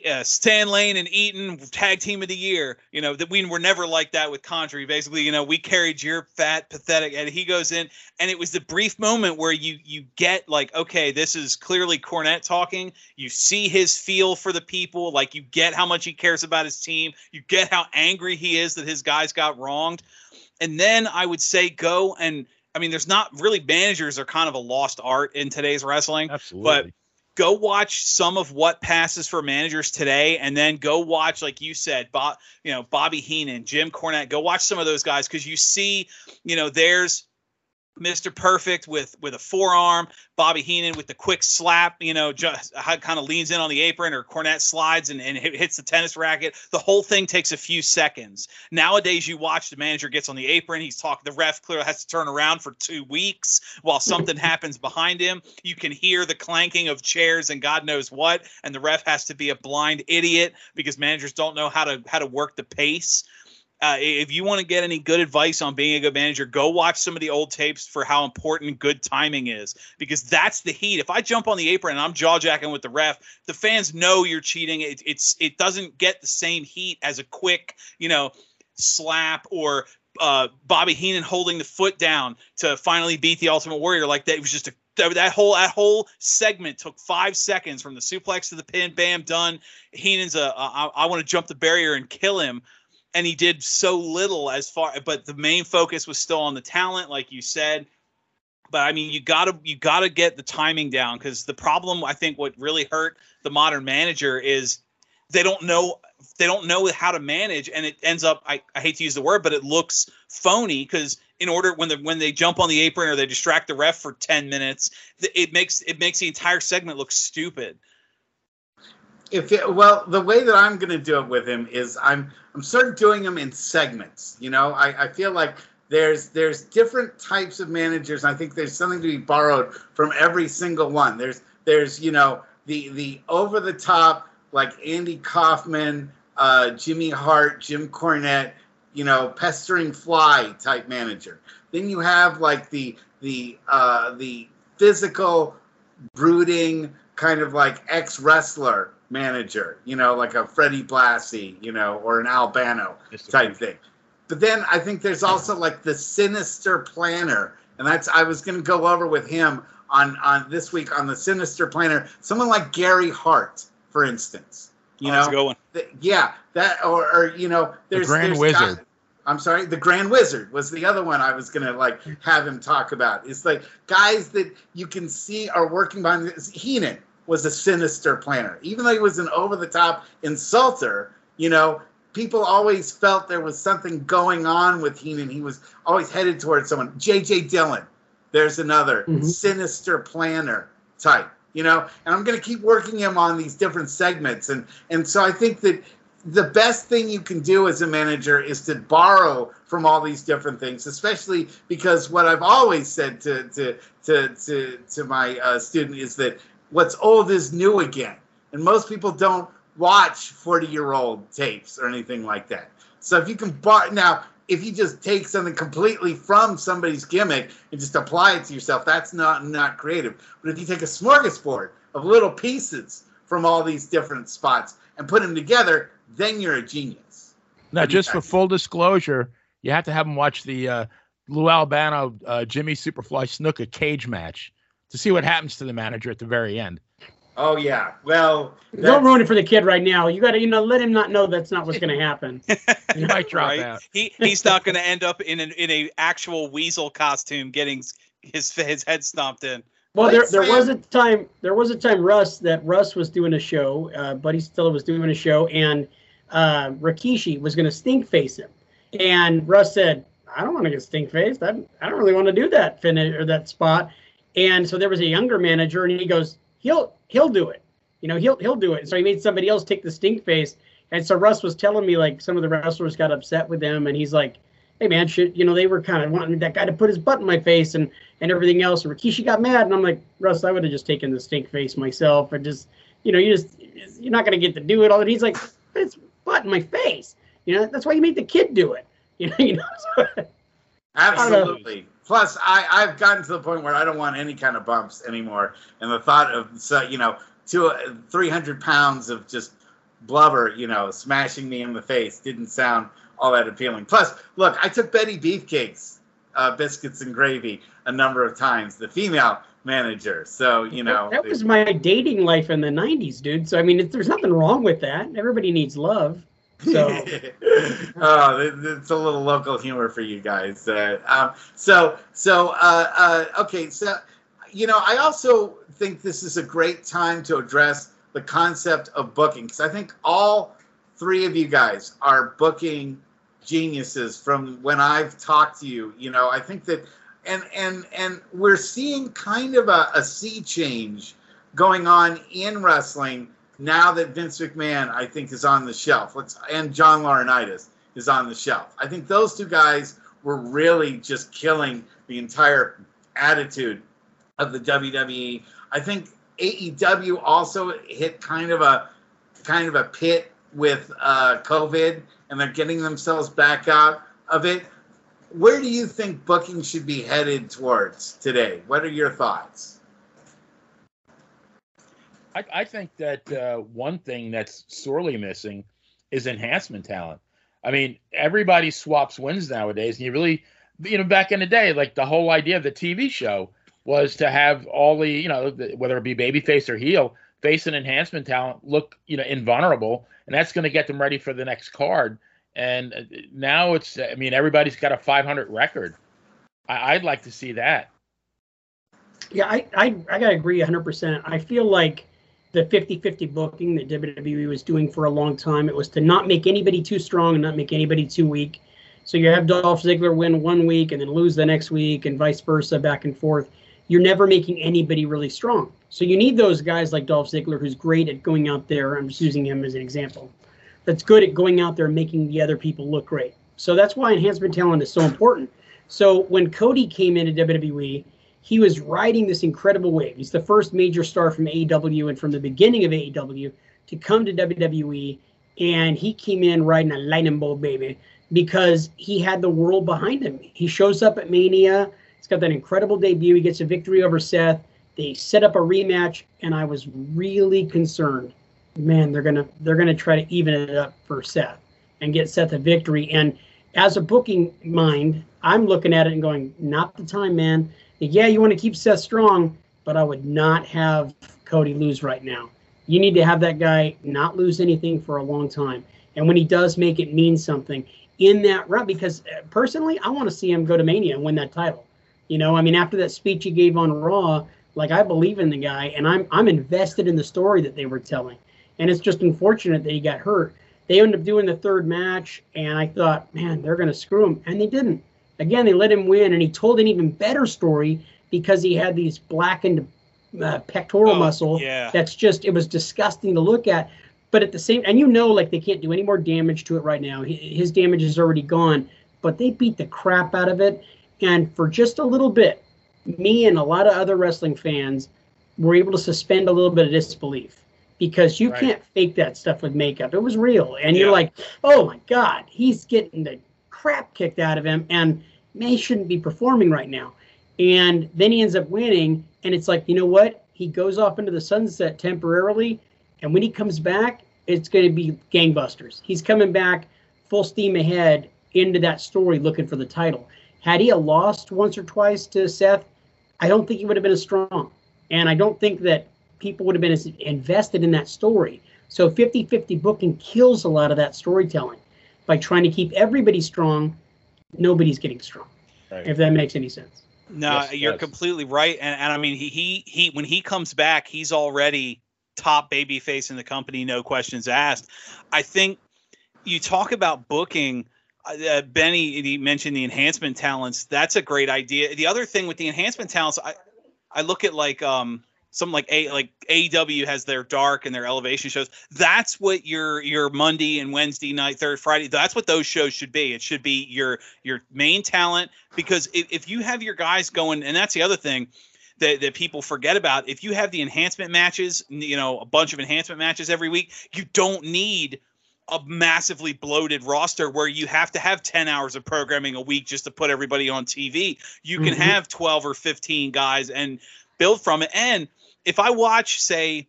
uh, Stan Lane and Eaton tag team of the year. You know that we were never like that with Condrey. Basically, you know, we carried your fat, pathetic, and he goes in, and it was the brief moment where you you get like, okay, this is clearly Cornette talking. You see his feel for the people, like you get how much he cares about his team. You get how angry he is that his guys got wronged. And then I would say go and I mean, there's not really managers are kind of a lost art in today's wrestling.
Absolutely.
But go watch some of what passes for managers today, and then go watch, like you said, Bob, you know, Bobby Heenan, Jim Cornette. Go watch some of those guys because you see, you know, there's Mr. Perfect with with a forearm, Bobby Heenan with the quick slap, you know, just kind of leans in on the apron or Cornette slides and, and hits the tennis racket. The whole thing takes a few seconds. Nowadays, you watch the manager gets on the apron, he's talking, the ref clearly has to turn around for two weeks while something happens behind him. You can hear the clanking of chairs and God knows what, and the ref has to be a blind idiot because managers don't know how to how to work the pace. Uh, if you want to get any good advice on being a good manager, go watch some of the old tapes for how important good timing is because that's the heat. If I jump on the apron and I'm jaw jacking with the ref, the fans know you're cheating. It, it's it doesn't get the same heat as a quick, you know, slap or uh, Bobby Heenan holding the foot down to finally beat the Ultimate Warrior. Like that, it was just a that whole that whole segment took five seconds from the suplex to the pin. Bam, done. Heenan's a, a I, I want to jump the barrier and kill him and he did so little as far but the main focus was still on the talent like you said. But i mean you gotta you gotta get the timing down because the problem i think what really hurt the modern manager is they don't know they don't know how to manage and it ends up i, I hate to use the word but it looks phony because in order when the when they jump on the apron or they distract the ref for 10 minutes it makes it makes the entire segment look stupid
if it, well, the way that I'm going to do it with him is I'm I'm sort of doing them in segments. You know, I, I feel like there's there's different types of managers. I think there's something to be borrowed from every single one. There's there's you know the the over the top like Andy Kaufman, uh, Jimmy Hart, Jim Cornette, you know, pestering fly type manager. Then you have like the the uh, the physical, brooding kind of like ex wrestler manager, you know, like a Freddie Blassie, you know, or an Albano type thing. But then I think there's also like the sinister planner, and that's I was going to go over with him on on this week on the sinister planner. Someone like Gary Hart, for instance. You oh, know, the, yeah, that or, or you know, there's
the Grand
there's
Wizard.
Guys, I'm sorry, the Grand Wizard was the other one I was gonna like have him talk about. It's like guys that you can see are working behind this. Heenan, was a sinister planner. Even though he was an over the top insulter, you know, people always felt there was something going on with Heenan. He was always headed towards someone. J.J. Dillon, there's another mm-hmm. sinister planner type, you know, and I'm going to keep working him on these different segments. And, and so I think that the best thing you can do as a manager is to borrow from all these different things, especially because what I've always said to to to to, to my uh, student is that what's old is new again. And most people don't watch 40 year old tapes or anything like that. So if you can buy now, if you just take something completely from somebody's gimmick and just apply it to yourself, that's not not creative. But if you take a smorgasbord of little pieces from all these different spots and put them together, then you're a genius.
Now, just for full disclosure, you have to have them watch the uh, Lou Albano uh, Jimmy Superfly Snuka cage match to see what happens to the manager at the very end.
Oh yeah. Well,
don't ruin it for the kid right now. You got to, you know, let him not know that's not what's going to happen.
he might drop right? out.
He he's not going to end up in an in a actual weasel costume getting his his head stomped in.
Well, there, there was a time there was a time Russ that Russ was doing a show. Uh, Buddy Sotelo was doing a show, and uh, Rikishi was going to stink face him, and Russ said, "I don't want to get stink faced. I, I don't really want to do that finish or that spot." And so there was a younger manager, and he goes, he'll he'll do it. You know, he'll he'll do it. So he made somebody else take the stink face. And so Russ was telling me like some of the wrestlers got upset with him, and he's like, "Hey man, shit, you know they were kind of wanting that guy to put his butt in my face and and everything else." And Rikishi got mad, and I'm like, Russ, I would have just taken the stink face myself, and just you know, you just you're not gonna get to do it all. And he's like, "It's butt in my face." You know, that's why you made the kid do it. You know, you know. So,
Absolutely. Plus, I, I've gotten to the point where I don't want any kind of bumps anymore. And the thought of, you know, two, 300 pounds of just blubber, you know, smashing me in the face didn't sound all that appealing. Plus, look, I took Betty Beefcake's uh, biscuits and gravy a number of times, the female manager. So, you know.
That was my dating life in the 90s, dude. So, I mean, there's nothing wrong with that. Everybody needs love. So,
oh, it's a little local humor for you guys. Uh, um, so, so uh, uh, okay, so you know, I also think this is a great time to address the concept of booking because I think all three of you guys are booking geniuses from when I've talked to you. You know, I think that and and and we're seeing kind of a, a sea change going on in wrestling now that Vince McMahon, I think, is on the shelf. Let's and John Laurinaitis is on the shelf. I think those two guys were really just killing the entire attitude of the WWE. I think AEW also hit kind of a kind of a pit with uh, COVID, and they're getting themselves back out of it. Where do you think booking should be headed towards today? What are your thoughts?
I, I think that uh, one thing that's sorely missing is enhancement talent. I mean, everybody swaps wins nowadays, and you really, you know, back in the day, like the whole idea of the TV show was to have all the, you know, the, whether it be babyface or heel, face an enhancement talent look, you know, invulnerable, and that's going to get them ready for the next card. And uh, now it's, I mean, everybody's got a 500 record. I, I'd like to see that.
Yeah, I, I, I got to agree 100%. I feel like the 50-50 booking that WWE was doing for a long time. It was to not make anybody too strong and not make anybody too weak. So you have Dolph Ziggler win one week and then lose the next week and vice versa, back and forth. You're never making anybody really strong. So you need those guys like Dolph Ziggler, who's great at going out there. I'm just using him as an example. That's good at going out there and making the other people look great. So that's why enhancement talent is so important. So when Cody came into WWE, he was riding this incredible wave. He's the first major star from AEW and from the beginning of AEW to come to WWE. And he came in riding a lightning bolt, baby, because he had the world behind him. He shows up at Mania. He's got that incredible debut. He gets a victory over Seth. They set up a rematch, and I was really concerned. Man, they're gonna they're gonna try to even it up for Seth and get Seth a victory. And as a booking mind, I'm looking at it and going, not the time, man yeah, you want to keep Seth strong, but I would not have Cody lose right now. You need to have that guy not lose anything for a long time. And when he does make it mean something in that run, because uh, personally, I want to see him go to Mania and win that title. You know, I mean, after that speech he gave on Raw, like I believe in the guy and I'm I'm invested in the story that they were telling. And it's just unfortunate that he got hurt. They ended up doing the third match, and I thought, man, they're to screw him, and they didn't. Again, they let him win, and he told an even better story because he had these blackened uh, pectoral oh, muscle.
Yeah.
That's just it was disgusting to look at. But at the same, and you know, like they can't do any more damage to it right now. His damage is already gone. But they beat the crap out of it, and for just a little bit, me and a lot of other wrestling fans were able to suspend a little bit of disbelief because you right. can't fake that stuff with makeup. It was real, and yeah. you're like, oh my god, he's getting the crap kicked out of him, and May shouldn't be performing right now. And then he ends up winning, and it's like, you know what? He goes off into the sunset temporarily, and when he comes back, it's going to be gangbusters. He's coming back full steam ahead into that story looking for the title. Had he lost once or twice to Seth, I don't think he would have been as strong. And I don't think that people would have been as invested in that story. So 50 50 booking kills a lot of that storytelling by trying to keep everybody strong, nobody's getting strong. Right. If that makes any sense.
No, yes, you're yes. completely right. And, and I mean, he, he, he, when he comes back, he's already top baby face in the company, no questions asked. I think you talk about booking. Uh, uh Benny he mentioned the enhancement talents. That's a great idea. The other thing with the enhancement talents, I, I look at like um, some like a like AEW has their dark and their elevation shows. That's what your your Monday and Wednesday night, third Friday. That's what those shows should be. It should be your your main talent because if, if you have your guys going, and that's the other thing that, that people forget about. If you have the enhancement matches, you know, a bunch of enhancement matches every week, you don't need a massively bloated roster where you have to have 10 hours of programming a week just to put everybody on TV. You can mm-hmm. have 12 or 15 guys and build from it. And if I watch, say,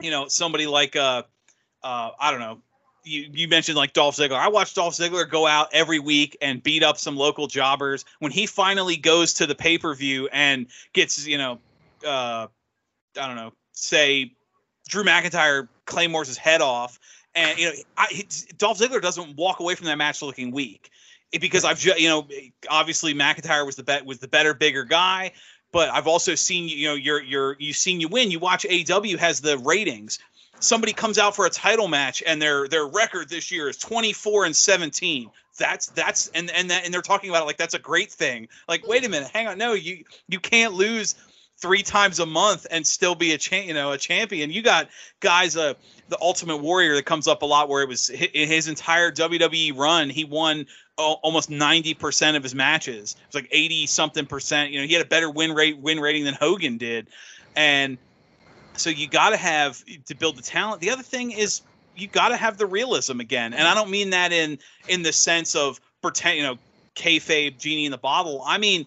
you know, somebody like uh, uh, I don't know, you, you mentioned like Dolph Ziggler. I watched Dolph Ziggler go out every week and beat up some local jobbers. When he finally goes to the pay per view and gets, you know, uh, I don't know, say Drew McIntyre claymores his head off, and you know, I, he, Dolph Ziggler doesn't walk away from that match looking weak. Because I've you know obviously McIntyre was the bet was the better bigger guy but I've also seen you know you're you're you've seen you win. You watch AW has the ratings. somebody comes out for a title match and their their record this year is 24 and 17 that's that's and and that, and they're talking about it like that's a great thing like wait a minute hang on no you you can't lose three times a month and still be a cha- you know a champion you got guys uh the ultimate warrior that comes up a lot where it was his entire WWE run he won almost 90% of his matches it was like 80 something percent you know he had a better win rate win rating than Hogan did and so you got to have to build the talent. The other thing is you got to have the realism again, and I don't mean that in in the sense of pretend, you know, kayfabe genie in the bottle. I mean.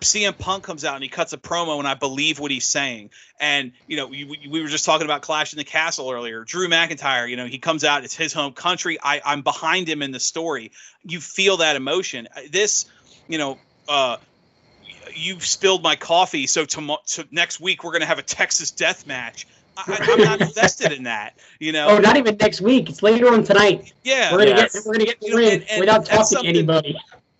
CM Punk comes out and he cuts a promo, and I believe what he's saying. And you know, we, we were just talking about Clash in the Castle earlier. Drew McIntyre, you know, he comes out; it's his home country. I, I'm behind him in the story. You feel that emotion. This, you know, uh, you spilled my coffee, so to, to next week we're going to have a Texas death match. I, am not invested in that, you know.
Oh, not even next week. It's later on tonight.
Yeah,
we're gonna yes. get we're gonna get you know, and, and without talking to anybody.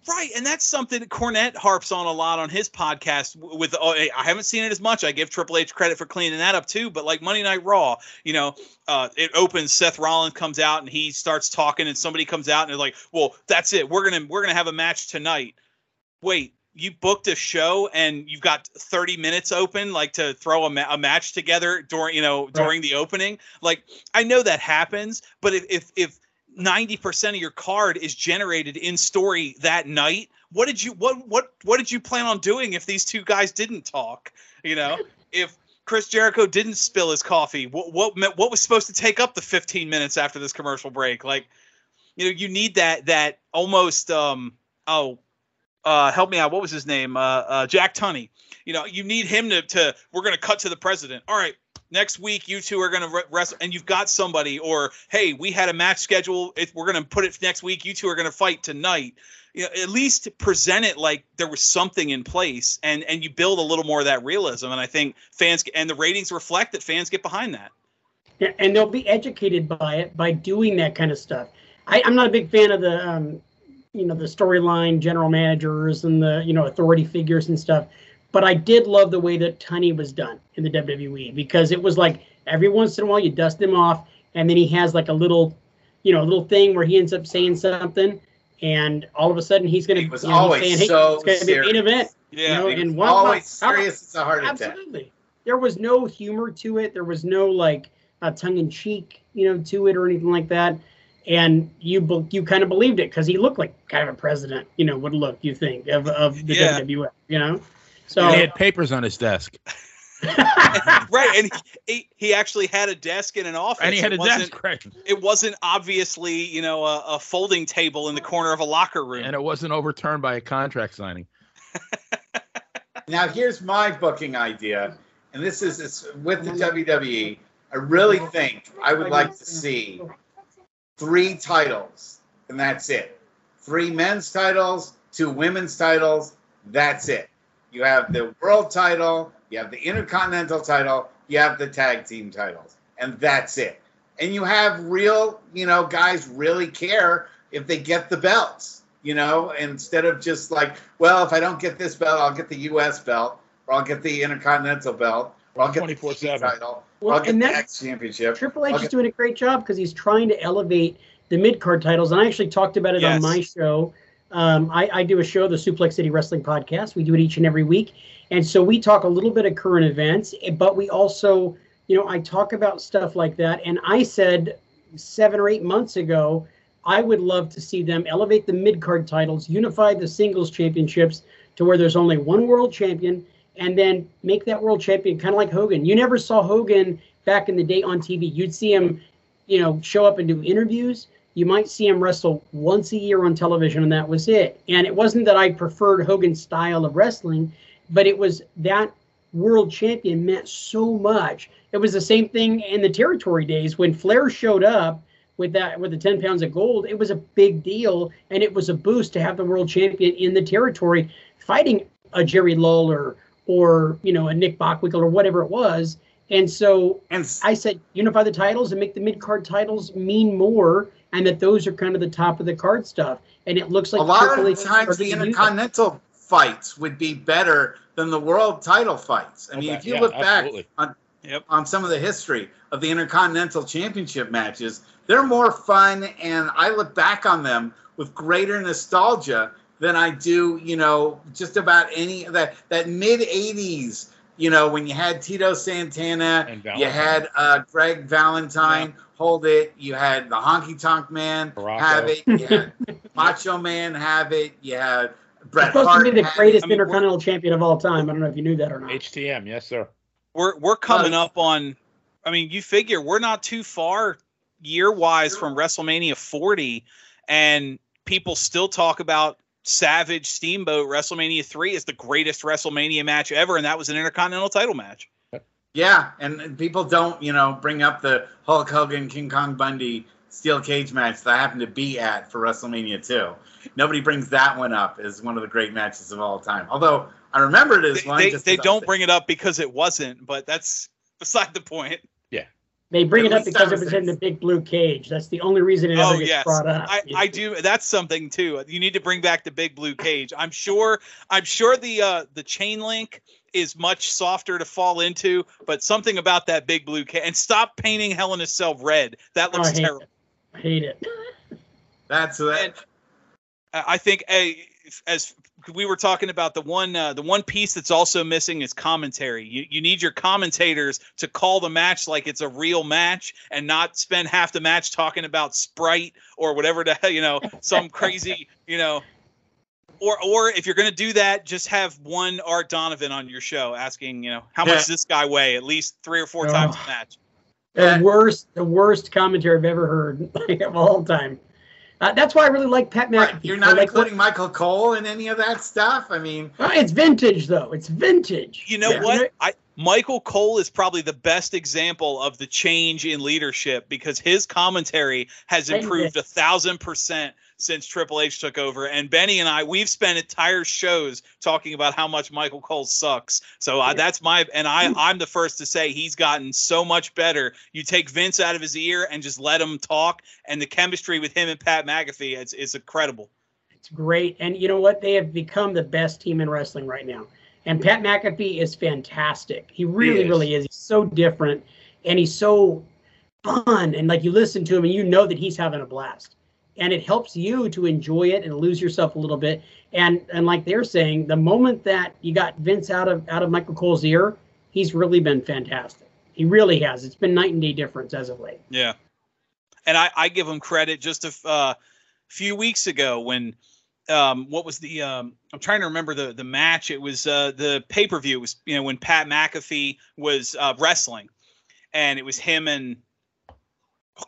Right, and that's something that Cornette harps on a lot on his podcast. With oh, I haven't seen it as much. I give Triple H credit for cleaning that up too. But like Monday Night Raw, you know, uh, it opens. Seth Rollins comes out and he starts talking, and somebody comes out and they're like, "Well, that's it. We're gonna we're gonna have a match tonight." Wait, you booked a show and you've got 30 minutes open like to throw a, ma- a match together during you know during right. the opening like i know that happens but if if, if 90% of your card is generated in story that night what did you what what what did you plan on doing if these two guys didn't talk you know if Chris Jericho didn't spill his coffee what what what was supposed to take up the 15 minutes after this commercial break like you know you need that that almost um oh uh, help me out. What was his name? Uh, uh, Jack Tunney. You know, you need him to. to we're going to cut to the president. All right, next week you two are going to wrestle, and you've got somebody. Or hey, we had a match schedule. If we're going to put it next week, you two are going to fight tonight. You know, at least present it like there was something in place, and and you build a little more of that realism. And I think fans and the ratings reflect that fans get behind that.
Yeah, and they'll be educated by it by doing that kind of stuff. I, am not a big fan of the um, you know the storyline general managers and the you know authority figures and stuff but i did love the way that Tunney was done in the wwe because it was like every once in a while you dust him off and then he has like a little you know a little thing where he ends up saying something and all of a sudden he's going to
was you know, always saying, hey, so it's going to be an
main event
yeah. you know, and one always serious it's a heart
attack. Absolutely. There was no humor to it. There was no like a tongue-in-cheek you know to it or anything like that. And you you kind of believed it because he looked like kind of a president, you know, would look you think of of the yeah. WWF, you know.
So he had papers on his desk.
right, and he, he actually had a desk in an office.
And he had it a desk, right?
It wasn't obviously, you know, a, a, folding table in the corner of a locker room.
And it wasn't overturned by a contract signing.
now, here's my booking idea, and this is it's with the WWE. I really think I would like to see three titles, and that's it. Three men's titles, two women's titles, that's it. You have the world title, you have the intercontinental title, you have the tag team titles, and that's it. And you have real, you know, guys really care if they get the belts, you know, instead of just like, well, if I don't get this belt, I'll get the U.S. belt, or I'll get the intercontinental belt, or I'll get the title. Well, and that's championship.
Triple H is doing a great job because he's trying to elevate the mid card titles, and I actually talked about it yes. on my show. Um, I, I, do a show, the Suplex City Wrestling Podcast. We do it each and every week, and so we talk a little bit of current events, eh, but we also, you know, I talk about stuff like that. And I said seven or eight months ago, I would love to see them elevate the mid card titles, unify the singles championships to where there's only one world champion and then make that world champion kind of like Hogan. You never saw Hogan back in the day on TV. You'd see him, you know, show up and do interviews. You might see him wrestle once a year on television, and that was it. And it wasn't that I preferred Hogan's style of wrestling, but it was that world champion meant so much. It was the same thing in the territory days when Flair showed up with that with the 10 pounds of gold it was a big deal and it was a boost to have the world champion in the territory fighting a jerry lawler or you know a Nick Bockwinkel or whatever it was. And so and I said unify the titles and make the mid card titles mean more, and that those are kind of the top of the card stuff. And it looks like
a lot of the times the intercontinental fights would be better than the world title fights. I mean, oh, if you yeah, look absolutely. back on
yep.
on some of the history of the Intercontinental Championship matches. They're more fun, and I look back on them with greater nostalgia than I do, you know, just about any that that mid '80s. You know, when you had Tito Santana, you had uh, Greg Valentine yeah. hold it. You had the Honky Tonk Man Baracco. have it. You had Macho Man have it. You had Bret
supposed
Hart
to be the greatest Intercontinental Champion of all time. I don't know if you knew that or not.
HTM, yes, sir.
We're we're coming uh, up on. I mean, you figure we're not too far year wise from WrestleMania 40, and people still talk about Savage Steamboat WrestleMania 3 is the greatest WrestleMania match ever, and that was an Intercontinental title match.
Yeah, and people don't, you know, bring up the Hulk Hogan King Kong Bundy steel cage match that I happened to be at for WrestleMania 2. Nobody brings that one up as one of the great matches of all time. Although I remember it as
they,
one.
They, they don't bring it up because it wasn't, but that's beside the point.
They bring At it up because it was in the big blue cage. That's the only reason it ever oh, gets yes. brought up.
I, I do. That's something too. You need to bring back the big blue cage. I'm sure. I'm sure the uh, the chain link is much softer to fall into, but something about that big blue cage. And stop painting Hell in a Cell red. That looks oh, I terrible. It.
I hate it.
That's that.
And I think a as we were talking about the one uh, the one piece that's also missing is commentary. You you need your commentators to call the match like it's a real match and not spend half the match talking about Sprite or whatever the hell you know some crazy you know. Or, or if you're going to do that, just have one Art Donovan on your show asking, you know, how much does this guy weigh? At least three or four oh. times a match.
The worst, the worst commentary I've ever heard of all time. Uh, that's why I really like Pat McAfee. Right.
You're not
like
including what, Michael Cole in any of that stuff. I mean,
well, it's vintage though. It's vintage.
You know yeah. what? I Michael Cole is probably the best example of the change in leadership because his commentary has improved a thousand percent since Triple H took over. And Benny and I, we've spent entire shows talking about how much Michael Cole sucks. So uh, that's my, and I, I'm the first to say he's gotten so much better. You take Vince out of his ear and just let him talk, and the chemistry with him and Pat McAfee, it's, it's incredible.
It's great. And you know what? They have become the best team in wrestling right now. And Pat McAfee is fantastic. He really, he is. really is. He's so different and he's so fun. And like you listen to him and you know that he's having a blast and it helps you to enjoy it and lose yourself a little bit. And and like they're saying, the moment that you got Vince out of out of Michael Cole's ear, he's really been fantastic. He really has. It's been night and day difference as of late.
Yeah, and I, I give him credit. Just a uh, few weeks ago when um, what was the um, I'm trying to remember the the match. It was uh, the pay per view. was you know when Pat McAfee was uh, wrestling, and it was him and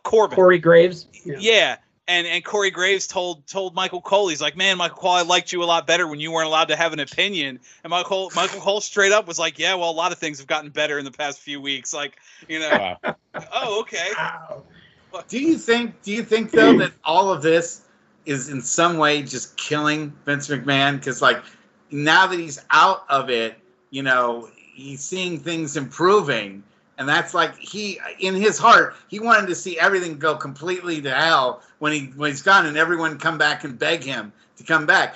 Corbin.
Corey Graves.
Yeah. yeah and and Corey Graves told told Michael Cole, he's like, man, Michael Cole, I liked you a lot better when you weren't allowed to have an opinion. And Michael Michael Cole straight up was like, yeah, well, a lot of things have gotten better in the past few weeks. Like, you know, wow. oh, okay. Wow.
Do you think? Do you think though that all of this is in some way just killing Vince McMahon? Because like now that he's out of it, you know, he's seeing things improving and that's like he in his heart he wanted to see everything go completely to hell when he when he's gone and everyone come back and beg him to come back.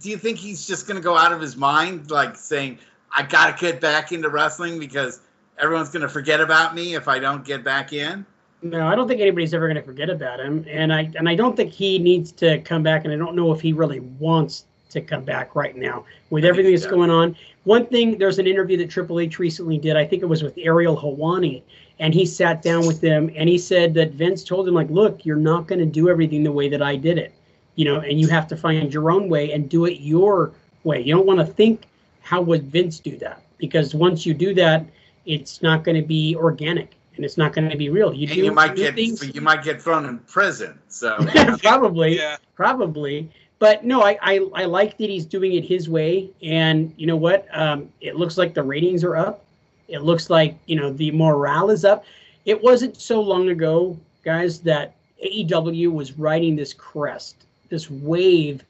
Do you think he's just going to go out of his mind like saying i gotta get back into wrestling because everyone's going to forget about me if i don't get back in
no i don't think anybody's ever going to forget about him. And i and i don't think he needs to come back and i don't know if he really wants to come back right now with everything that's going on. One thing, there's an interview that Triple H recently did. I think it was with Ariel Helwani, and he sat down with them and he said that Vince told him like, "Look, you're not going to do everything the way that I did it, you know, and you have to find your own way and do it your way. You don't want to think how would Vince do that because once you do that, it's not going to be organic." and it's not going to be real.
You, do, you might get things. you might get thrown in prison. So
probably, yeah. probably. But no, I, I, I like that he's doing it his way. And you know what? Um, it looks like the ratings are up. It looks like, you know, the morale is up. It wasn't so long ago, guys, that AEW was riding this crest, this wave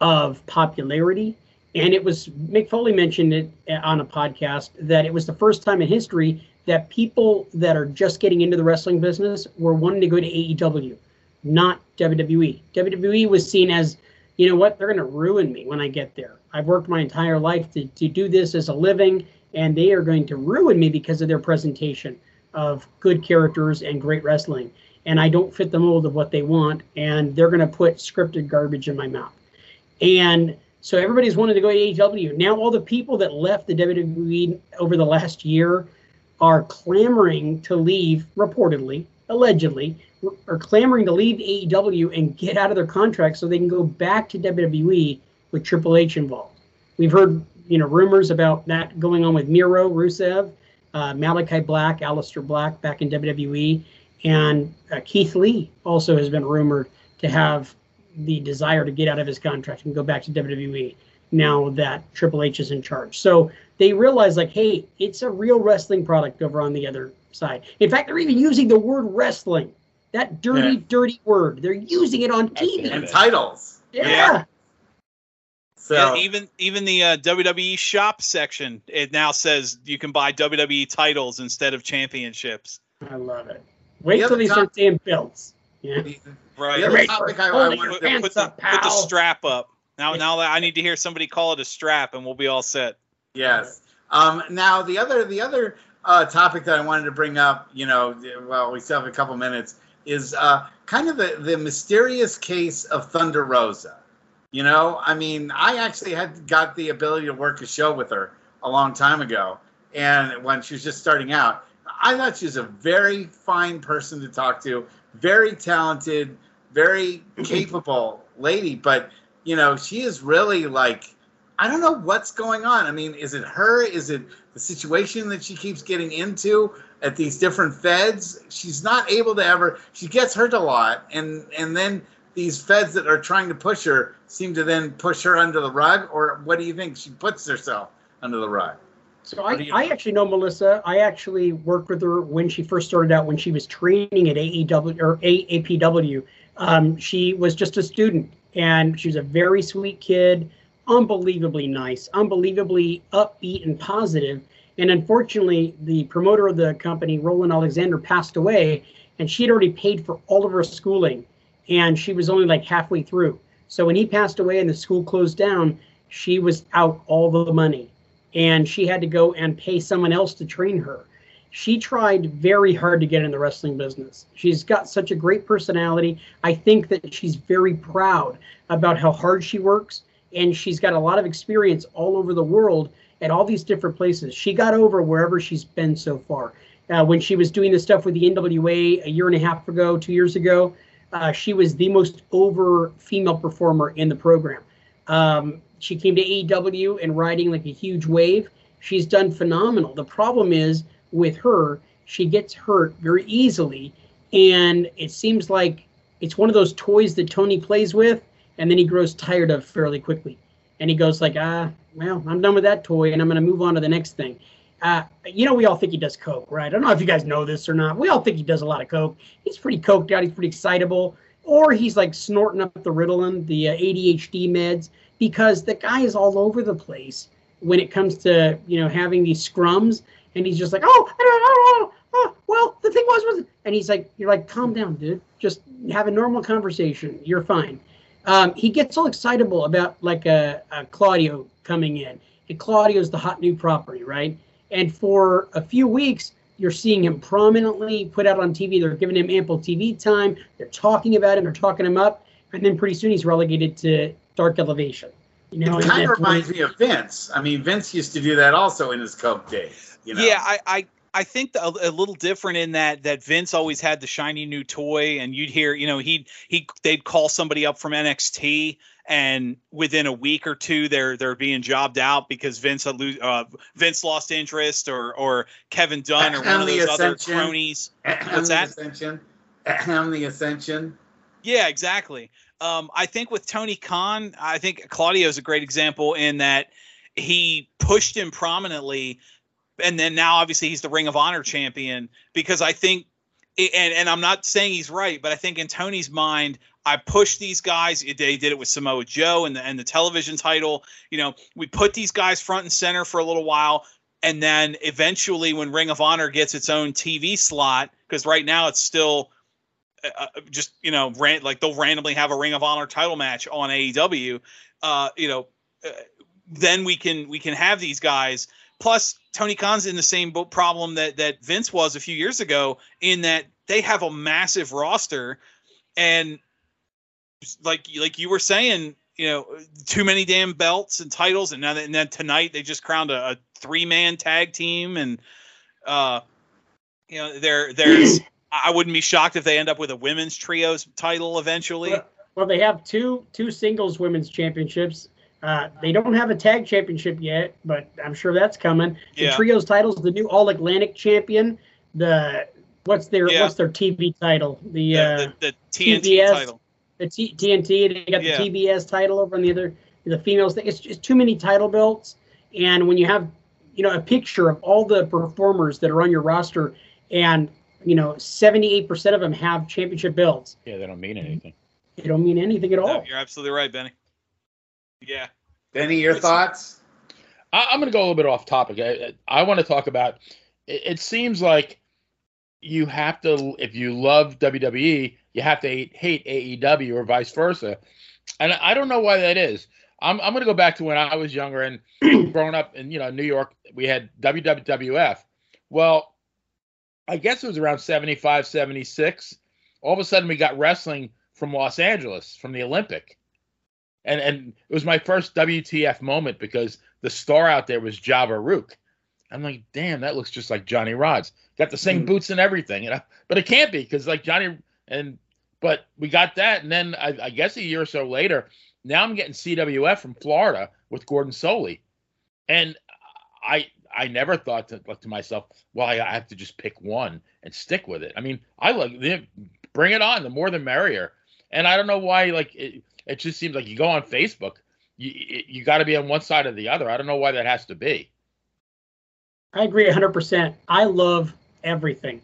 of popularity. And it was, Mick Foley mentioned it on a podcast that it was the first time in history that people that are just getting into the wrestling business were wanting to go to AEW, not WWE. WWE was seen as you know what? They're going to ruin me when I get there. I've worked my entire life to, to do this as a living, and they are going to ruin me because of their presentation of good characters and great wrestling. And I don't fit the mold of what they want, and they're going to put scripted garbage in my mouth. And so everybody's wanted to go to AEW. Now all the people that left the WWE over the last year are clamoring to leave, reportedly, allegedly, are clamoring to leave AEW and get out of their contract so they can go back to WWE with Triple H involved. We've heard, you know, rumors about that going on with Miro, Rusev, uh, Malachi Black, Aleister Black back in WWE, and uh, Keith Lee also has been rumored to have the desire to get out of his contract and go back to WWE now that Triple H is in charge. So they realize, like, hey, it's a real wrestling product over on the other side. In fact, they're even using the word wrestling, that dirty, yeah. dirty word. They're using it on TV
and titles.
yeah. yeah.
So yeah, even even the uh, WWE shop section, it now says you can buy WWE titles instead of championships.
I love it. Wait till they start saying belts. Yeah.
Right. The topic I, I put, put, the, put the strap up. Now, now I need to hear somebody call it a strap, and we'll be all set.
Yes. Um, now the other the other uh, topic that I wanted to bring up, you know, well, we still have a couple minutes, is uh, kind of the the mysterious case of Thunder Rosa. You know, I mean, I actually had got the ability to work a show with her a long time ago, and when she was just starting out, I thought she was a very fine person to talk to, very talented, very capable lady. But you know, she is really like, I don't know what's going on. I mean, is it her? Is it the situation that she keeps getting into at these different feds? She's not able to ever. She gets hurt a lot, and and then these feds that are trying to push her seem to then push her under the rug, or what do you think? She puts herself under the rug.
So I, I actually know Melissa. I actually worked with her when she first started out when she was training at AEW or AAPW. Um, she was just a student and she was a very sweet kid, unbelievably nice, unbelievably upbeat and positive. And unfortunately, the promoter of the company, Roland Alexander, passed away, and she had already paid for all of her schooling, and she was only like halfway through. So when he passed away and the school closed down, she was out all the money and she had to go and pay someone else to train her. She tried very hard to get in the wrestling business. She's got such a great personality. I think that she's very proud about how hard she works and she's got a lot of experience all over the world at all these different places. She got over wherever she's been so far. Uh, when she was doing the stuff with the NWA a year and a half ago, two years ago, uh, she was the most over female performer in the program. Um, she came to AEW and riding like a huge wave. She's done phenomenal. The problem is with her, she gets hurt very easily, and it seems like it's one of those toys that Tony plays with, and then he grows tired of fairly quickly. And he goes like, ah, well, I'm done with that toy, and I'm going to move on to the next thing. Uh, you know, we all think he does coke, right? I don't know if you guys know this or not. We all think he does a lot of coke. He's pretty coked out. He's pretty excitable, or he's like snorting up the Ritalin, the uh, ADHD meds, because the guy is all over the place when it comes to you know having these scrums, and he's just like, oh, know, oh, well, the thing was was, and he's like, you're like, calm down, dude. Just have a normal conversation. You're fine. Um, he gets all excitable about like a, a Claudio coming in, and Claudio's the hot new property, right? And for a few weeks, you're seeing him prominently put out on TV. They're giving him ample TV time. They're talking about him. They're talking him up. And then pretty soon he's relegated to dark elevation.
You know, it kind of reminds me of Vince. I mean, Vince used to do that also in his Coke days. You know?
Yeah, I, I, I think the, a little different in that that Vince always had the shiny new toy, and you'd hear, you know, he'd he they'd call somebody up from NXT and within a week or two they're they're being jobbed out because Vince uh, Vince lost interest or or Kevin Dunn or one of those other cronies.
What's that? Ascension. the Ascension.
Yeah, exactly. Um, I think with Tony Khan, I think Claudio is a great example in that he pushed him prominently, and then now obviously he's the Ring of Honor champion because I think and and I'm not saying he's right, but I think in Tony's mind, I pushed these guys. They did it with Samoa Joe and the and the television title. You know, we put these guys front and center for a little while, and then eventually, when Ring of Honor gets its own TV slot, because right now it's still uh, uh, just you know, like they'll randomly have a Ring of Honor title match on AEW. Uh, you know, uh, then we can we can have these guys plus Tony Khan's in the same problem that that Vince was a few years ago in that they have a massive roster and like like you were saying, you know, too many damn belts and titles, and now that, and then tonight they just crowned a, a three man tag team, and uh, you know, there there's I wouldn't be shocked if they end up with a women's trios title eventually.
Well, well they have two two singles women's championships. Uh, they don't have a tag championship yet, but I'm sure that's coming. The
Yeah.
trios titles, the new All Atlantic champion, the what's their
Yeah.
what's their TV title? The
The,
uh,
the, the TNT
TBS.
title.
the T- TNT. They got the TBS title over on the other the females thing. It's just too many title belts. And when you have you know a picture of all the performers that are on your roster, and you know seventy eight percent of them have championship belts,
Yeah, they don't mean anything.
They don't mean anything at
No,
all.
you're absolutely right, Benny. Yeah.
Benny, your
It's-
thoughts?
I, I'm going to go a little bit off topic. I, I want to talk about. It, it seems like you have to, if you love WWE, you have to hate, hate AEW or vice versa, and I don't know why that is. I'm I'm going to go back to when I was younger and growing up in you know New York. We had WWF. Well, I guess it was around 75, 76. All of a sudden, we got wrestling from Los Angeles, from the Olympic. And and it was my first WTF moment because the star out there was Java Ruuk. I'm like, damn, that looks just like Johnny Rodz. Got the same
Mm.
boots and everything, you know. But it can't be because like Johnny and but we got that, and then I, I guess a year or so later, now I'm getting CWF from Florida with Gordon Solie, and I I never thought to like to myself, well, I, I have to just pick one and stick with it. I mean, I like bring it on, the more the merrier. And I don't know why, like it, it just seems like you go on Facebook, you you got to be on one side or the other. I don't know why that has to be.
I agree 100%. I love everything,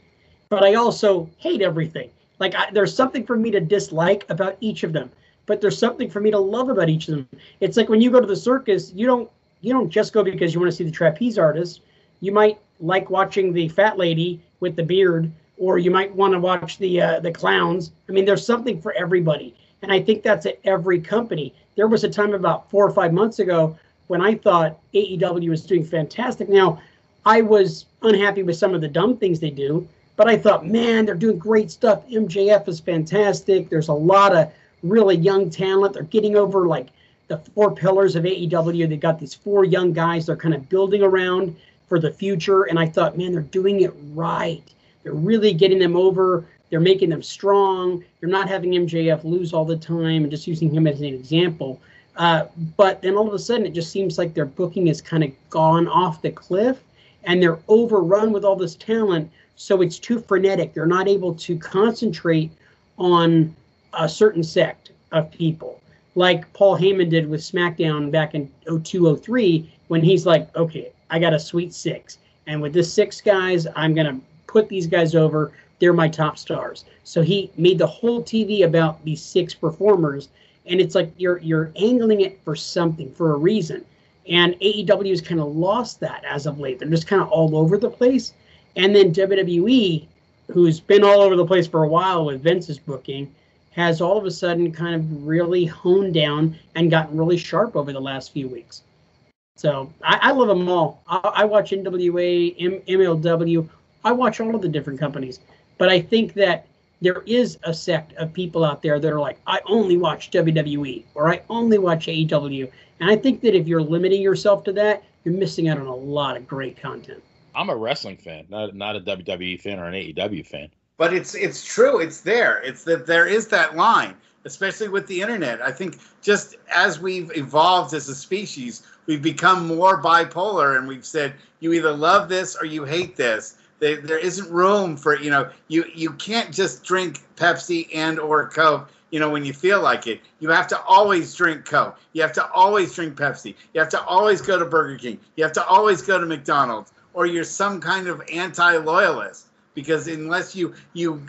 but I also hate everything. Like, I, there's something for me to dislike about each of them, but there's something for me to love about each of them. It's like when you go to the circus, you don't you don't just go because you want to see the trapeze artist. You might like watching the fat lady with the beard, or you might want to watch the uh, the clowns. I mean, there's something for everybody, and I think that's at every company. There was a time about four or five months ago when I thought AEW was doing fantastic. Now, I was unhappy with some of the dumb things they do, but I thought, man, they're doing great stuff. MJF is fantastic. There's a lot of really young talent. They're getting over like the four pillars of AEW. They got these four young guys they're kind of building around for the future. And I thought, man, they're doing it right. They're really getting them over. They're making them strong. They're not having MJF lose all the time and just using him as an example. Uh, but then all of a sudden, it just seems like their booking has kind of gone off the cliff and they're overrun with all this talent. So it's too frenetic. They're not able to concentrate on a certain sect of people, like Paul Heyman did with SmackDown back in 02, 03, when he's like, okay, I got a sweet six. And with this six guys, I'm going to put these guys over. They're my top stars. So he made the whole TV about these six performers. And it's like you're you're angling it for something, for a reason. And AEW has kind of lost that as of late. They're just kind of all over the place. And then WWE, who's been all over the place for a while with Vince's booking, has all of a sudden kind of really honed down and gotten really sharp over the last few weeks. So I, I love them all. I, I watch NWA, M, MLW. I watch all of the different companies. But I think that there is a sect of people out there that are like, I only watch WWE or I only watch AEW. And I think that if you're limiting yourself to that, you're missing out on a lot of great content.
I'm a wrestling fan, not not a WWE fan or an AEW fan.
But it's it's true. It's there. It's that there is that line, especially with the internet. I think just as we've evolved as a species, we've become more bipolar, and we've said you either love this or you hate this. There, there isn't room for you know you you can't just drink Pepsi and or Coke. You know when you feel like it, you have to always drink Coke. You have to always drink Pepsi. You have to always go to Burger King. You have to always go to McDonald's, or you're some kind of anti-loyalist because unless you you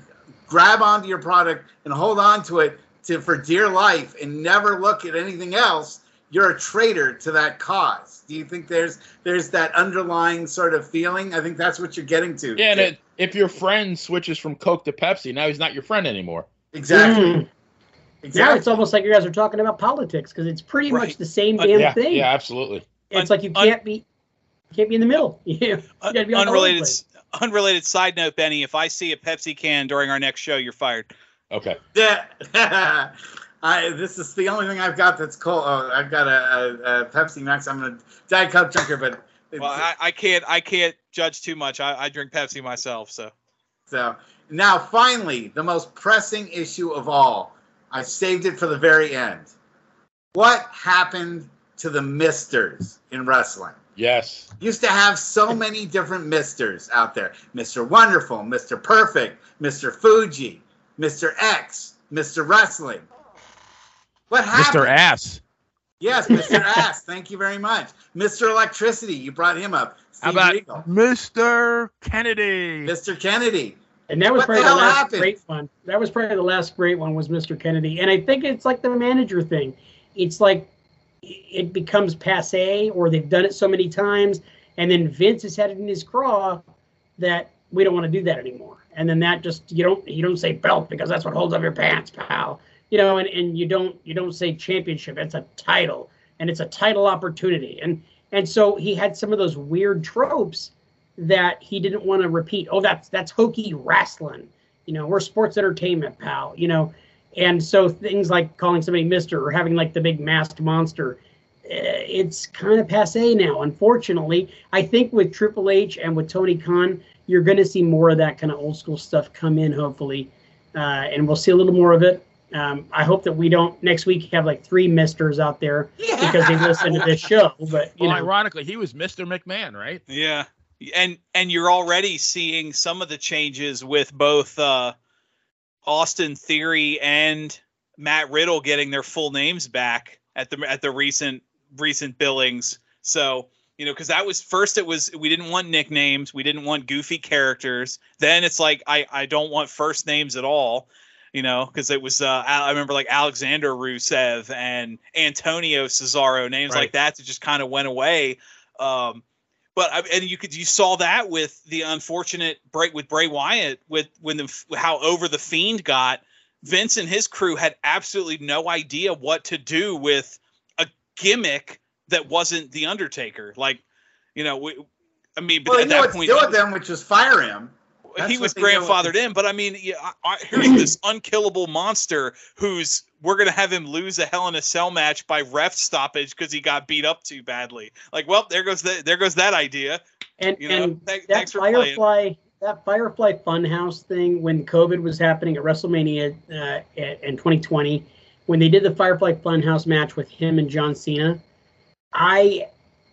grab onto your product and hold on to it to for dear life and never look at anything else you're a traitor to that cause do you think there's there's that underlying sort of feeling i think that's what you're getting to
Yeah, and it, if your friend switches from Coke to Pepsi, now he's not your friend anymore.
exactly
Mm. Now
exactly
it's almost like you guys are talking about politics because it's pretty
Right.
much the same
Uh,
damn
yeah,
thing.
yeah, absolutely.
It's
Un-
like you can't be. can't be in the middle. you
gotta be unrelated. Unrelated side note, Benny. If I see a Pepsi can during our next show, you're fired.
Okay.
Yeah. I, this is the only thing I've got that's cool. Oh, I've got a, a, a Pepsi Max. I'm a Diet Coke drinker, but
well, I, I, can't I can't judge too much. I, I drink Pepsi myself, so.
So now, finally, the most pressing issue of all. I saved it for the very end. What happened to the misters in wrestling?
Yes.
Used to have so many different misters out there Mr. Wonderful, Mr. Perfect, Mr. Fuji, Mr. X, Mr. Wrestling. What happened?
Mr. Ass.
Yes, Mr. Ass. Thank you very much. Mr. Electricity, you brought him up.
Steve How about Regal. Mr. Kennedy?
Mr. Kennedy.
And that was what probably the, the last happened? great one. That was probably the last great one was Mr. Kennedy. And I think it's like the manager thing. It's like it becomes passe or they've done it so many times and then Vince has had it in his craw that we don't want to do that anymore. And then that just you don't you don't say belt because that's what holds up your pants, pal. You know, and, and you don't you don't say championship. It's a title and it's a title opportunity. And and so he had some of those weird tropes that he didn't want to repeat. Oh, that's that's hokey wrestling. You know, we're sports entertainment, pal. You know, and so things like calling somebody Mister or having like the big masked monster, eh, it's kind of passe now. Unfortunately, I think with Triple H and with Tony Khan, you're going to see more of that kind of old school stuff come in, hopefully, uh, and we'll see a little more of it. Um, I hope that we don't next week have like three misters out there yeah. because they listen to this show. But you
well,
know.
ironically, he was Mr. McMahon, right?
Yeah, and and you're already seeing some of the changes with both uh, Austin Theory and Matt Riddle getting their full names back at the at the recent recent billings. So you know, because that was first it was we didn't want nicknames, we didn't want goofy characters. Then it's like I I don't want first names at all. You know, because it was uh, I remember like Alexander Rusev and Antonio Cesaro names right. like that that just kind of went away. Um, but and you could you saw that with the unfortunate break with Bray Wyatt with when the how over the fiend got. Vince and his crew had absolutely no idea what to do with a gimmick that wasn't the Undertaker. Like, you know, we, I mean,
but well,
at
that point, do with them, which was fire him.
That's he was grandfathered in, but I mean, yeah, I, I, here's this unkillable monster who's we're gonna have him lose a Hell in a Cell match by ref stoppage because he got beat up too badly. Like, well, there goes that there goes that idea.
And you know, and th- that Firefly that Firefly Funhouse thing when COVID was happening at WrestleMania uh, in 2020, when they did the Firefly Funhouse match with him and John Cena, I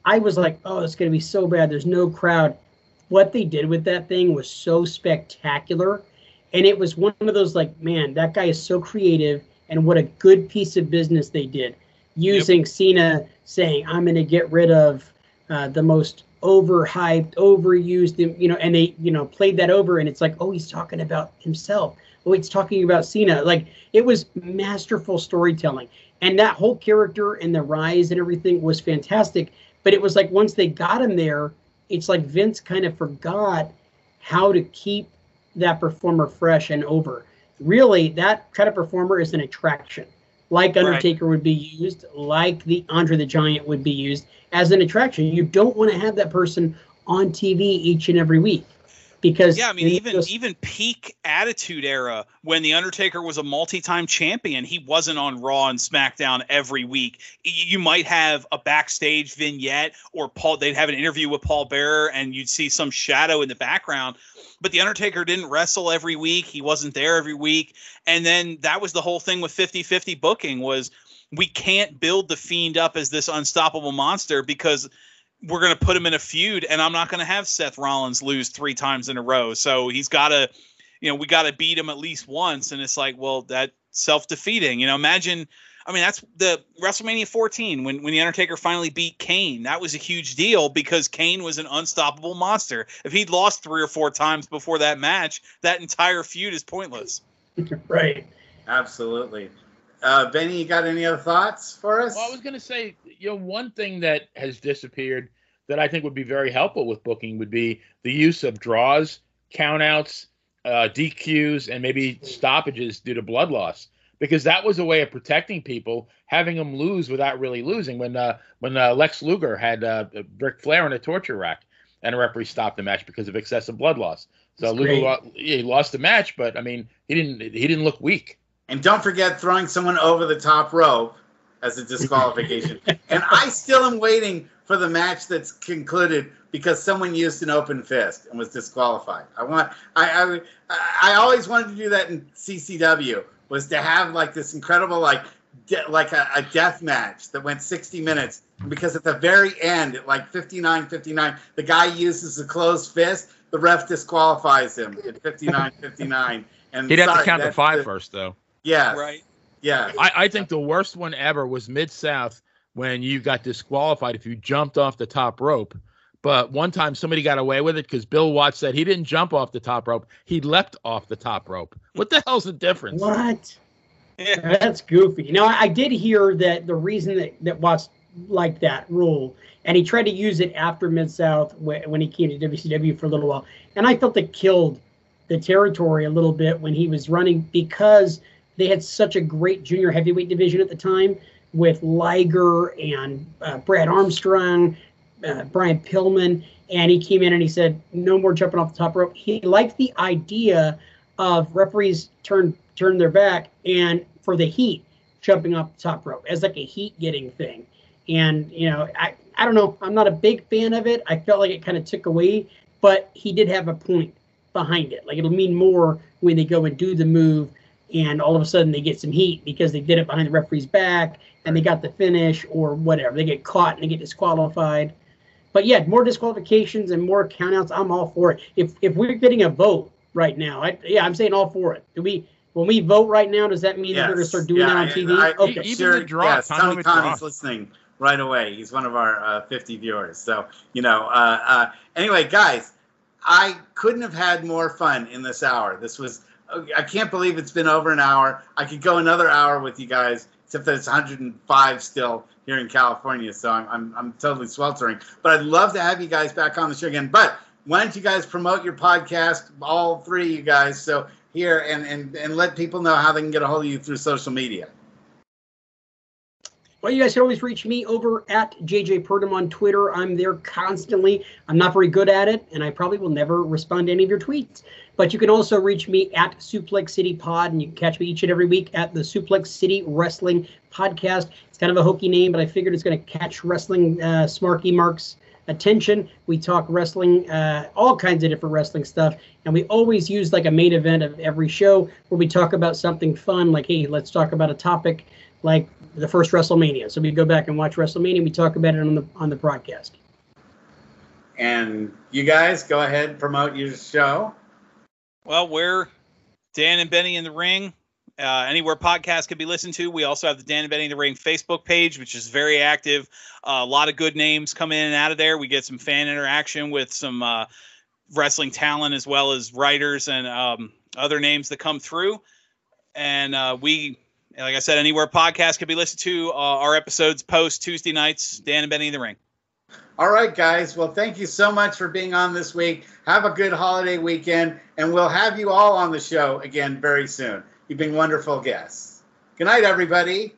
I was like, oh, it's gonna be so bad. There's no crowd. What they did with that thing was so spectacular, and it was one of those like, man, that guy is so creative, and what a good piece of business they did, using yep. Cena saying, I'm gonna get rid of uh, the most overhyped, overused, you know, and they, you know, played that over, and it's like, oh, he's talking about himself. Oh, he's talking about Cena. Like it was masterful storytelling and that whole character and the rise and everything was fantastic. But it was like once they got him there, it's like Vince kind of forgot how to keep that performer fresh and over. Really, that kind of performer is an attraction, like Undertaker right. would be used, like the Andre the Giant would be used as an attraction. You don't want to have that person on TV each and every week because
yeah, I mean even just, even peak Attitude Era when the Undertaker was a multi-time champion, he wasn't on Raw and SmackDown every week. You might have a backstage vignette or Paul. They'd have an interview with Paul Bearer, and you'd see some shadow in the background. But the Undertaker didn't wrestle every week. He wasn't there every week. And then that was the whole thing with 50-50 booking was we can't build the Fiend up as this unstoppable monster because we're going to put him in a feud, and I'm not going to have Seth Rollins lose three times in a row. So he's got to, you know, we got to beat him at least once. And it's like, well, that self defeating. You know, imagine. I mean, that's the WrestleMania 14 when when the Undertaker finally beat Kane. That was a huge deal because Kane was an unstoppable monster. If he'd lost three or four times before that match, that entire feud is pointless.
right.
Absolutely. Uh, Benny, you got any other thoughts for us?
Well, I was going to say, you know, one thing that has disappeared that I think would be very helpful with booking would be the use of draws, countouts, uh, DQs, and maybe stoppages due to blood loss. because that was a way of protecting people, having them lose without really losing. When uh, when uh, Lex Luger had uh, Ric Flair in a torture rack, and a referee stopped the match because of excessive blood loss. So That's Luger he lost the match, but I mean he didn't he didn't look weak.
And don't forget throwing someone over the top rope as a disqualification. and I still am waiting for the match that's concluded because someone used an open fist and was disqualified. I want I I, I always wanted to do that in CCW was to have like this incredible like de- like a, a, death match that went 60 minutes because at the very end at like 59 59 the guy uses a closed fist the ref disqualifies him at 59 59 and
he'd have to count to five the, first though
yeah
right
yeah
I, I think the worst one ever was mid south when you got disqualified if you jumped off the top rope but one time somebody got away with it because Bill Watts said he didn't jump off the top rope. He leapt off the top rope. What the hell's the difference?
What? That's goofy. Now I did hear that the reason that, that Watts liked that rule, and he tried to use it after Mid South when he came to WCW for a little while, and I felt it killed the territory a little bit when he was running because they had such a great junior heavyweight division at the time with Liger and uh, Brad Armstrong uh, Brian Pillman, and he came in and he said, "No more jumping off the top rope." He liked the idea of referees turn turn their back and for the heat jumping off the top rope as like a heat getting thing. And you know, I I don't know, I'm not a big fan of it. I felt like it kind of took away, but he did have a point behind it. Like it'll mean more when they go and do the move and all of a sudden they get some heat because they did it behind the referee's back and they got the finish or whatever. They get caught and they get disqualified. But yeah, more disqualifications and more countouts. I'm all for it. If if we're getting a vote right now, I, yeah, I'm saying all for it. Do we? When we vote right now, does that mean yes. that we're going to start doing yeah, that on TV?
I, okay. Even sure, the draw. Yes, Tony Khan is listening right away. He's one of our uh, 50 viewers. So you know. Uh, uh, anyway, guys, I couldn't have had more fun in this hour. This was. I can't believe it's been over an hour. I could go another hour with you guys, except that it's 105 still here in California. So I'm, I'm, I'm totally sweltering. But I'd love to have you guys back on the show again. But why don't you guys promote your podcast, all three of you guys, so here and, and, and let people know how they can get a hold of you through social media.
Well, you guys can always reach me over at JJ Purdom on Twitter. I'm there constantly. I'm not very good at it, and I probably will never respond to any of your tweets. But you can also reach me at Suplex City Pod, and you can catch me each and every week at the Suplex City Wrestling Podcast. It's kind of a hokey name, but I figured it's going to catch wrestling uh, smarky marks attention. We talk wrestling, uh, all kinds of different wrestling stuff, and we always use like a main event of every show where we talk about something fun, like hey, let's talk about a topic like the first WrestleMania. So we go back and watch WrestleMania. We talk about it on the on the broadcast.
And you guys go ahead promote your show.
Well, we're Dan and Benny in the ring. Uh, anywhere podcasts can be listened to. We also have the Dan and Benny the Ring Facebook page, which is very active. Uh, a lot of good names come in and out of there. We get some fan interaction with some uh, wrestling talent as well as writers and um, other names that come through. And uh, we like I said, anywhere podcast can be listened to. Uh, our episodes post Tuesday nights. Dan and Benny the ring.
All right, guys. Well, thank you so much for being on this week. Have a good holiday weekend, and we'll have you all on the show again very soon. You've been wonderful guests. Good night, everybody.